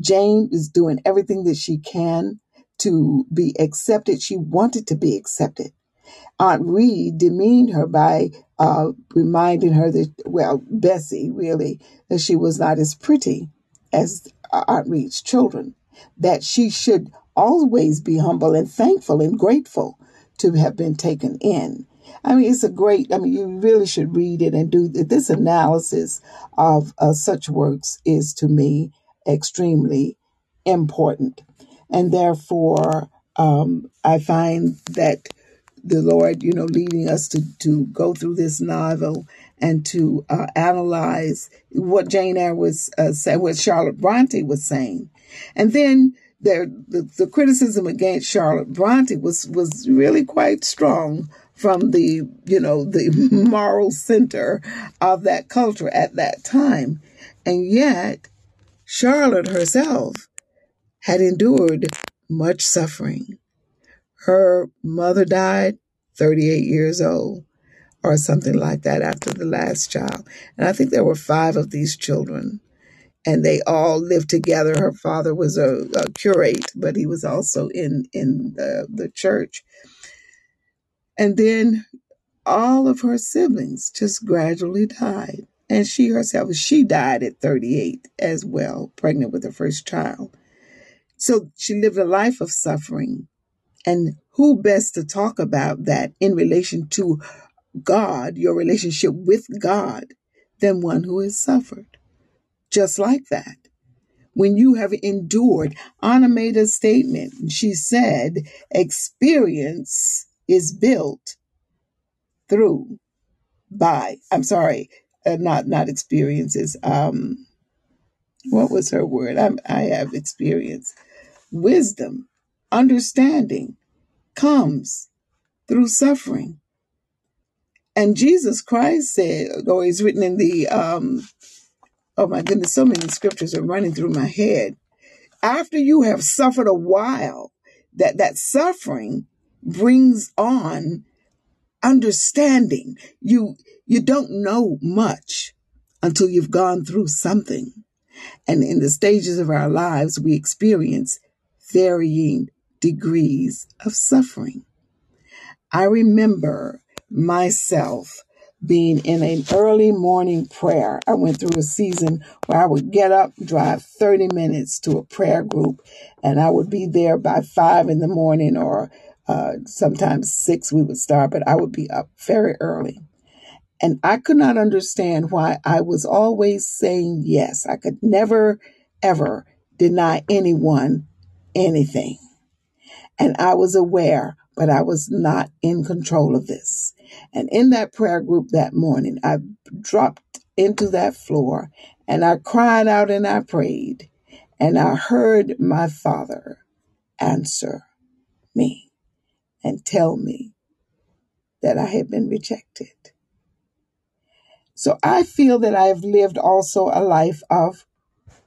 Jane is doing everything that she can to be accepted. She wanted to be accepted. Aunt Reed demeaned her by uh, reminding her that, well, Bessie really, that she was not as pretty as Aunt Reed's children, that she should always be humble and thankful and grateful to have been taken in. I mean, it's a great, I mean, you really should read it and do this analysis of uh, such works is to me extremely important. And therefore, um, I find that the Lord, you know, leading us to, to go through this novel and to uh, analyze what Jane Eyre was uh, saying, what Charlotte Bronte was saying. And then there, the, the criticism against Charlotte Bronte was, was really quite strong from the, you know, the moral center of that culture at that time. And yet, Charlotte herself had endured much suffering. Her mother died 38 years old or something like that after the last child. And I think there were five of these children, and they all lived together. Her father was a, a curate, but he was also in in the, the church. And then all of her siblings just gradually died. And she herself, she died at 38 as well, pregnant with her first child. So she lived a life of suffering. And who best to talk about that in relation to God, your relationship with God, than one who has suffered. Just like that. When you have endured, Ahnna made a statement. She said, experience is built through, by, I'm sorry, uh, not, not experiences. Um, what was her word? I'm, I have experience. Wisdom, understanding comes through suffering. And Jesus Christ said, or it's written in the, um, oh my goodness, so many scriptures are running through my head. After you have suffered a while, that that suffering brings on understanding. You you don't know much until you've gone through something. And in the stages of our lives, we experience varying degrees of suffering. I remember myself being in an early morning prayer. I went through a season where I would get up, drive 30 minutes to a prayer group, and I would be there by five in the morning or uh, sometimes six we would start, but I would be up very early. And I could not understand why I was always saying yes. I could never, ever deny anyone anything. And I was aware, but I was not in control of this. And in that prayer group that morning, I dropped into that floor and I cried out and I prayed. And I heard my father answer me and tell me that I had been rejected. So I feel that I have lived also a life of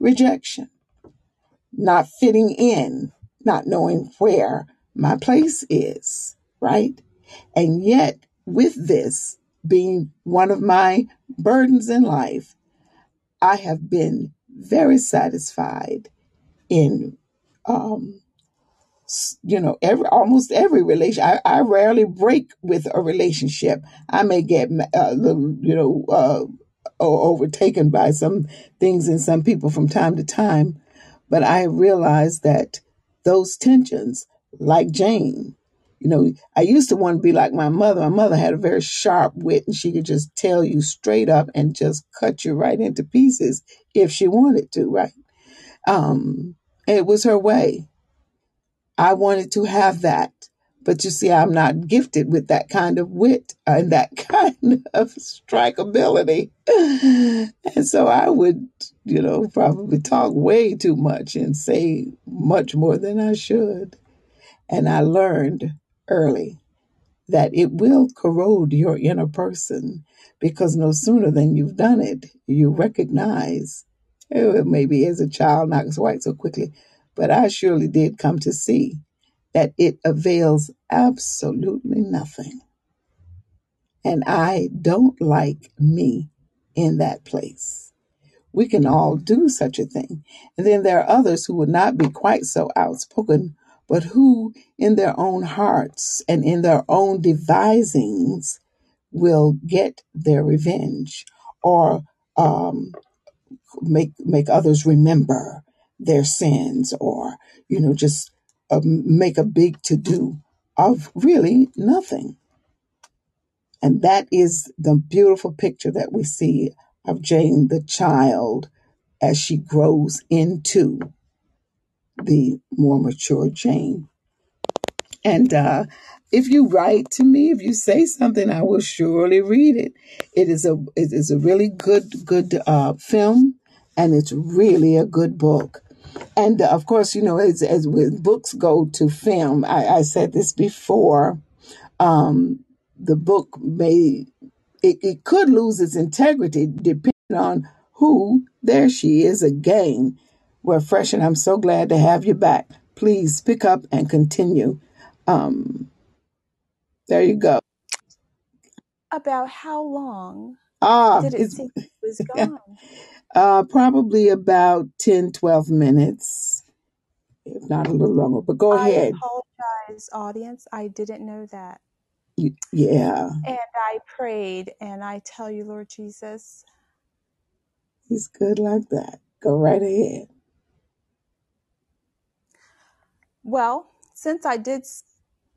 rejection, not fitting in, not knowing where my place is, right? And yet, with this being one of my burdens in life, I have been very satisfied in um, you know every almost every relation I, I rarely break with a relationship. I may get a little you know uh, overtaken by some things in some people from time to time but i realize that those tensions like jane you know i used to want to be like my mother my mother had a very sharp wit and she could just tell you straight up and just cut you right into pieces if she wanted to right um it was her way I wanted to have that. But you see, I'm not gifted with that kind of wit and that kind of strikeability. And so I would, you know, probably talk way too much and say much more than I should. And I learned early that it will corrode your inner person because no sooner than you've done it, you recognize, oh, maybe as a child, not quite so quickly, but I surely did come to see that it avails absolutely nothing. And I don't like me in that place. We can all do such a thing. And then there are others who would not be quite so outspoken, but who, in their own hearts and in their own devisings, will get their revenge or um, make make others remember their sins or you know just uh, make a big to do of really nothing. And that is the beautiful picture that we see of Jane the child as she grows into the more mature Jane And uh, if you write to me, if you say something, I will surely read it. It is a it is a really good good uh, film, and it's really a good book. And uh, of course, you know, as as with books go to film, I, I said this before. Um, the book may it, it could lose its integrity depending on who there she is again. We're fresh, and I'm so glad to have you back. Please pick up and continue. Um, there you go. About how long Ah, did it seem it was gone? uh, probably about 10, 12 minutes, if not a little longer. But go ahead. I ahead. apologize, audience. I didn't know that. Yeah, And I prayed, and I tell you, Lord Jesus, he's good like that. Go right ahead. Well, since I did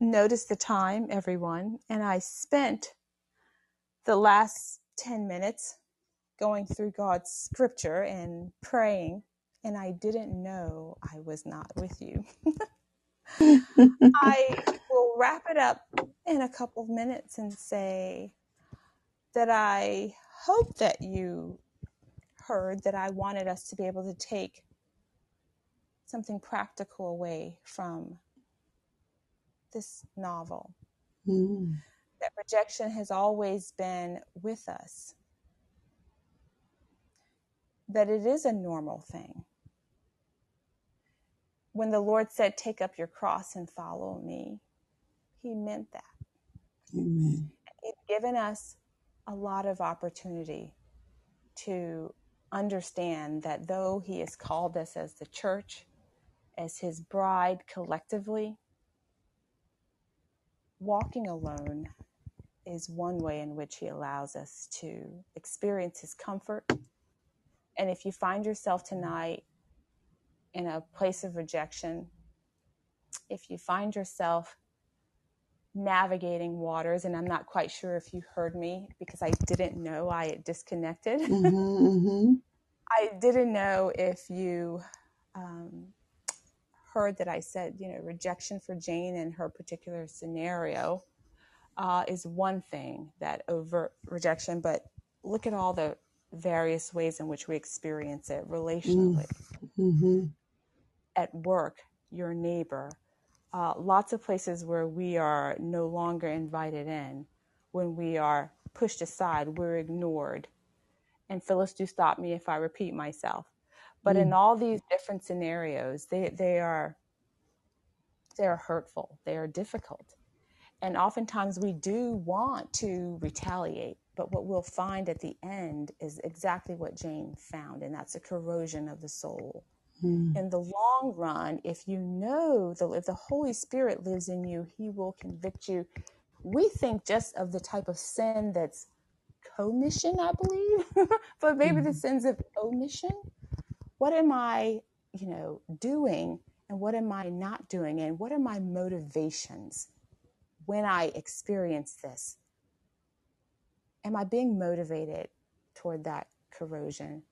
notice the time, everyone, and I spent the last 10 minutes going through God's scripture and praying, and I didn't know I was not with you. I will wrap it up in a couple of minutes and say that I hope that you heard that I wanted us to be able to take something practical away from this novel. Mm, That rejection has always been with us, that it is a normal thing. When the Lord said, Take up your cross and follow me, He meant that. amen. He's given us a lot of opportunity to understand that though He has called us as the church, as His bride collectively, walking alone is one way in which He allows us to experience His comfort. And if you find yourself tonight in a place of rejection, if you find yourself navigating waters, and I'm not quite sure if you heard me because I didn't know I had disconnected. Mm-hmm, mm-hmm. I didn't know if you um, heard that I said, you know, rejection for Jane in her particular scenario uh, is one thing, that overt rejection, but look at all the various ways in which we experience it relationally, Mm-hmm. at work, your neighbor, uh, lots of places where we are no longer invited in, when we are pushed aside, we're ignored. And Phyllis, do stop me if I repeat myself. But in Mm. all these different scenarios, they, they are they are hurtful, they are difficult. And oftentimes we do want to retaliate, but what we'll find at the end is exactly what Jane found, and that's a corrosion of the soul. Mm. In the long run, if you know the if the Holy Spirit lives in you, He will convict you. We think just of the type of sin that's commission, I believe, but maybe the Mm. sins of omission. What am I, you know, doing, and what am I not doing, and what are my motivations when I experience this? Am I being motivated toward that corrosion?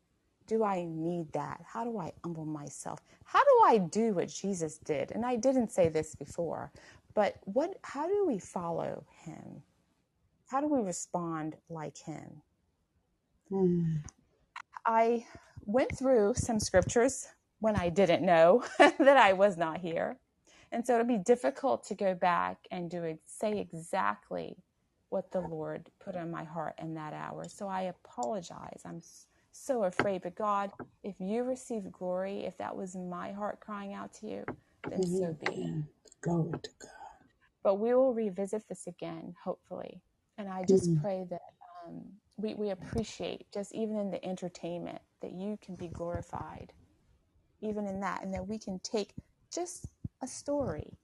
Do I need that? How do I humble myself? How do I do what Jesus did? And I didn't say this before, but what how do we follow him? How do we respond like him? Mm. I went through some scriptures when I didn't know that I was not here. And so it'll be difficult to go back and do ex- say exactly what the Lord put on my heart in that hour. So I apologize. I'm so afraid. But God, if you receive glory, if that was my heart crying out to you, then so be it. Glory to God. But we will revisit this again, hopefully. And I just Mm. pray that um, we, we appreciate, just even in the entertainment, that you can be glorified, even in that, and that we can take just a story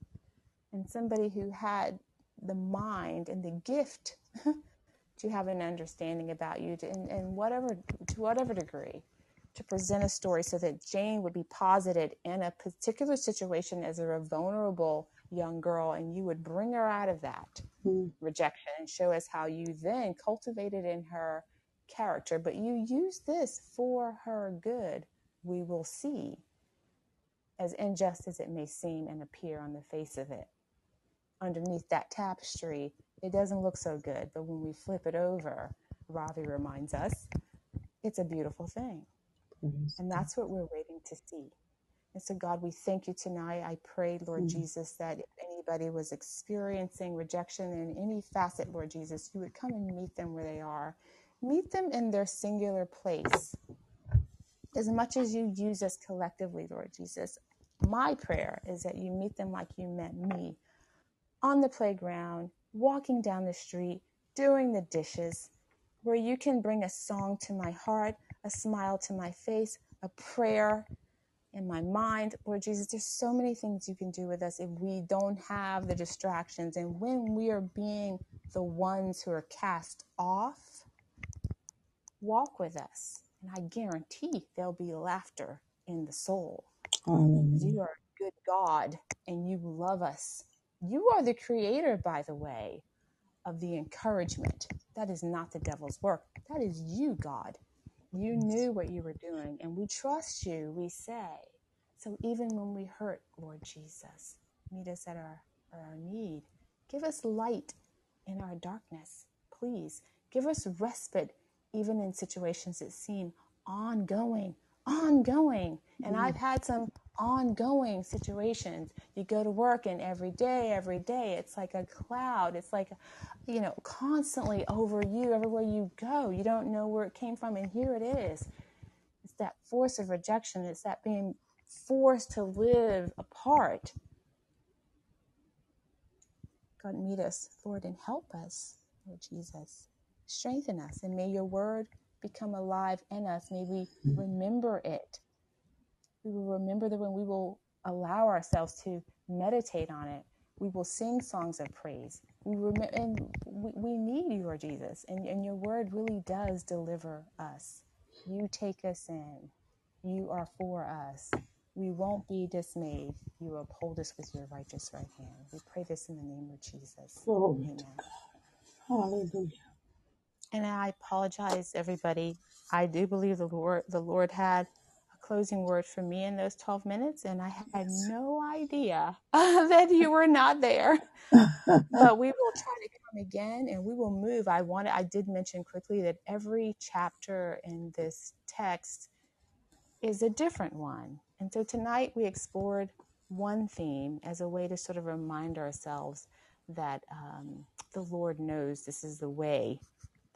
and somebody who had the mind and the gift to have an understanding about you to, and, and whatever to whatever degree to present a story so that Jane would be posited in a particular situation as a vulnerable young girl and you would bring her out of that Mm. rejection and show us how you then cultivated in her character but you use this for her good we will see as unjust as it may seem and appear on the face of it underneath that tapestry, it doesn't look so good. But when we flip it over, Ravi reminds us, it's a beautiful thing. And that's what we're waiting to see. And so, God, we thank you tonight. I pray, Lord Mm. Jesus, that if anybody was experiencing rejection in any facet, Lord Jesus, you would come and meet them where they are. Meet them in their singular place. As much as you use us collectively, Lord Jesus, my prayer is that you meet them like you met me on the playground, walking down the street, doing the dishes, where you can bring a song to my heart, a smile to my face, a prayer in my mind. Lord Jesus, there's so many things you can do with us if we don't have the distractions. And when we are being the ones who are cast off, walk with us. And I guarantee there'll be laughter in the soul Amen. You are a good God and you love us. You are the creator, by the way, of the encouragement. That is not the devil's work. That is you, God. You knew what you were doing, and we trust you, we say. So even when we hurt, Lord Jesus, meet us at our, at our need. Give us light in our darkness, please. Give us respite, even in situations that seem ongoing, ongoing. And mm. I've had some ongoing situations. You go to work, and every day, every day, it's like a cloud. It's like, you know, constantly over you, everywhere you go. You don't know where it came from, and here it is. It's that force of rejection. It's that being forced to live apart. God, meet us, Lord, and help us, Lord Jesus. Strengthen us, and may your word become alive in us. May we remember it. We will remember that when we will allow ourselves to meditate on it, We will sing songs of praise. We remember, and we, we need you, Lord Jesus, and, and your word really does deliver us. You take us in. You are for us. We won't be dismayed. You uphold us with your righteous right hand. We pray this in the name of Jesus. Glory Amen. Hallelujah. And I apologize, everybody. I do believe the Lord the Lord had closing word for me in those 12 minutes, and I had no idea that you were not there. But we will try to come again and we will move. I wanted I did mention quickly that every chapter in this text is a different one. And so tonight we explored one theme as a way to sort of remind ourselves that um, the Lord knows this is the way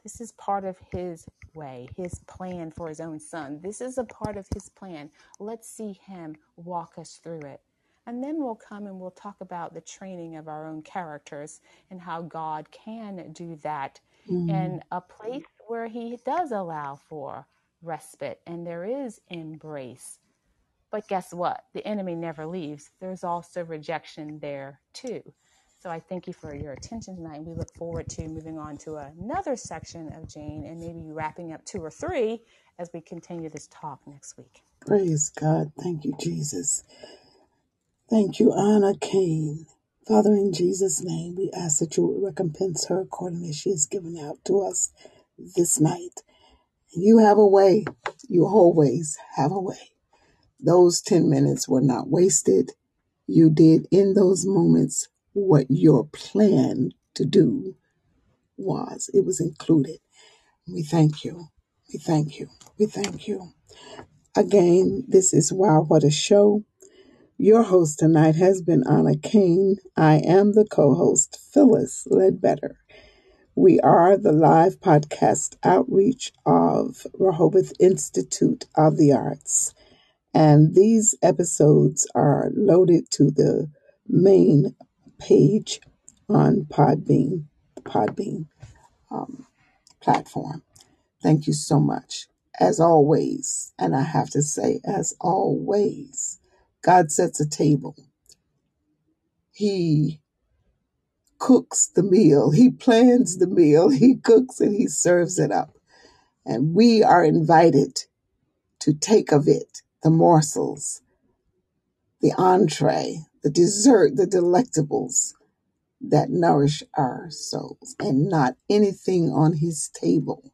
this is part of his way, his plan for his own son. This is a part of his plan. Let's see him walk us through it. And then we'll come and we'll talk about the training of our own characters and how God can do that Mm, in a place where he does allow for respite and there is embrace but guess what? The enemy never leaves. There's also rejection there too. So I thank you for your attention tonight. And We look forward to moving on to another section of Jane and maybe wrapping up two or three as we continue this talk next week. praise God. Thank you, Jesus. Thank you, Ahnna Cain. Father, in Jesus' name, we ask that you recompense her according as she has given out to us this night. You have a way. You always have a way. Those 10 minutes were not wasted. You did in those moments what your plan to do was. It was included. We thank you. We thank you. We thank you. Again, this is Wow What a Show. Your host tonight has been Ahnna Cain. I am the co host, Phyllis Ledbetter. We are the live podcast outreach of Rehoboth Institute of the Arts. And these episodes are loaded to the main page on Podbean, the Podbean um, platform. Thank you so much. As always, and I have to say, as always, God sets a table. He cooks the meal. He plans the meal. He cooks and he serves it up. And we are invited to take of it the morsels, the entree, the dessert, the delectables that nourish our souls. And not anything on his table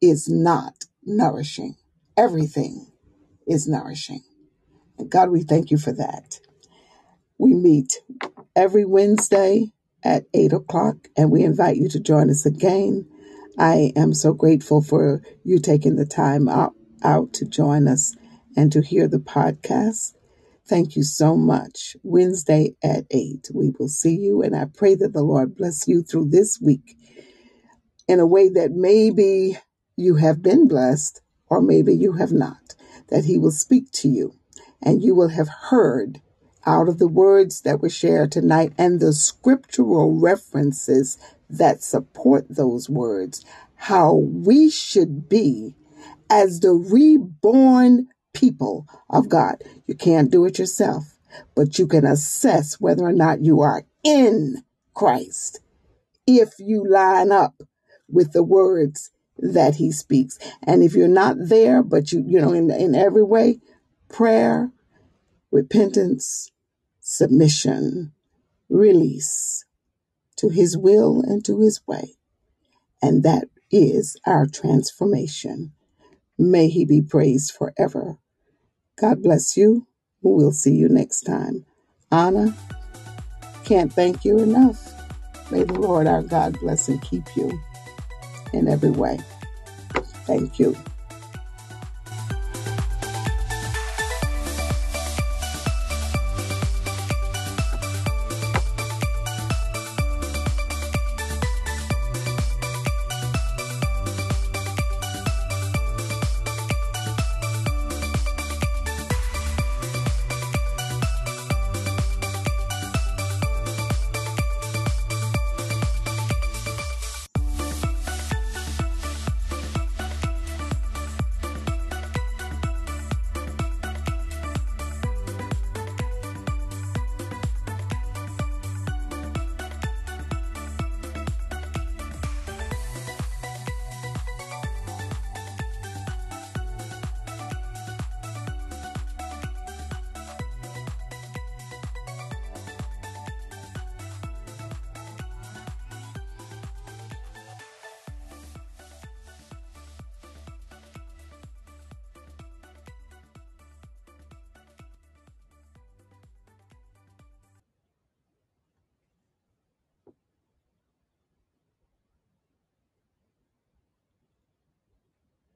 is not nourishing. Everything is nourishing. And God, we thank you for that. We meet every Wednesday at 8 o'clock, and we invite you to join us again. I am so grateful for you taking the time out, out to join us and to hear the podcast. Thank you so much. Wednesday at 8, we will see you, and I pray that the Lord bless you through this week in a way that maybe you have been blessed or maybe you have not, that He will speak to you and you will have heard out of the words that were shared tonight and the scriptural references that support those words, how we should be as the reborn people of God. You can't do it yourself, but you can assess whether or not you are in Christ if you line up with the words that he speaks. And if you're not there, but you, you know, in, in every way, prayer, repentance, submission, release to his will and to his way. And that is our transformation. May he be praised forever. God bless you. We'll see you next time. Ahnna, can't thank you enough. May the Lord our God bless and keep you in every way. Thank you.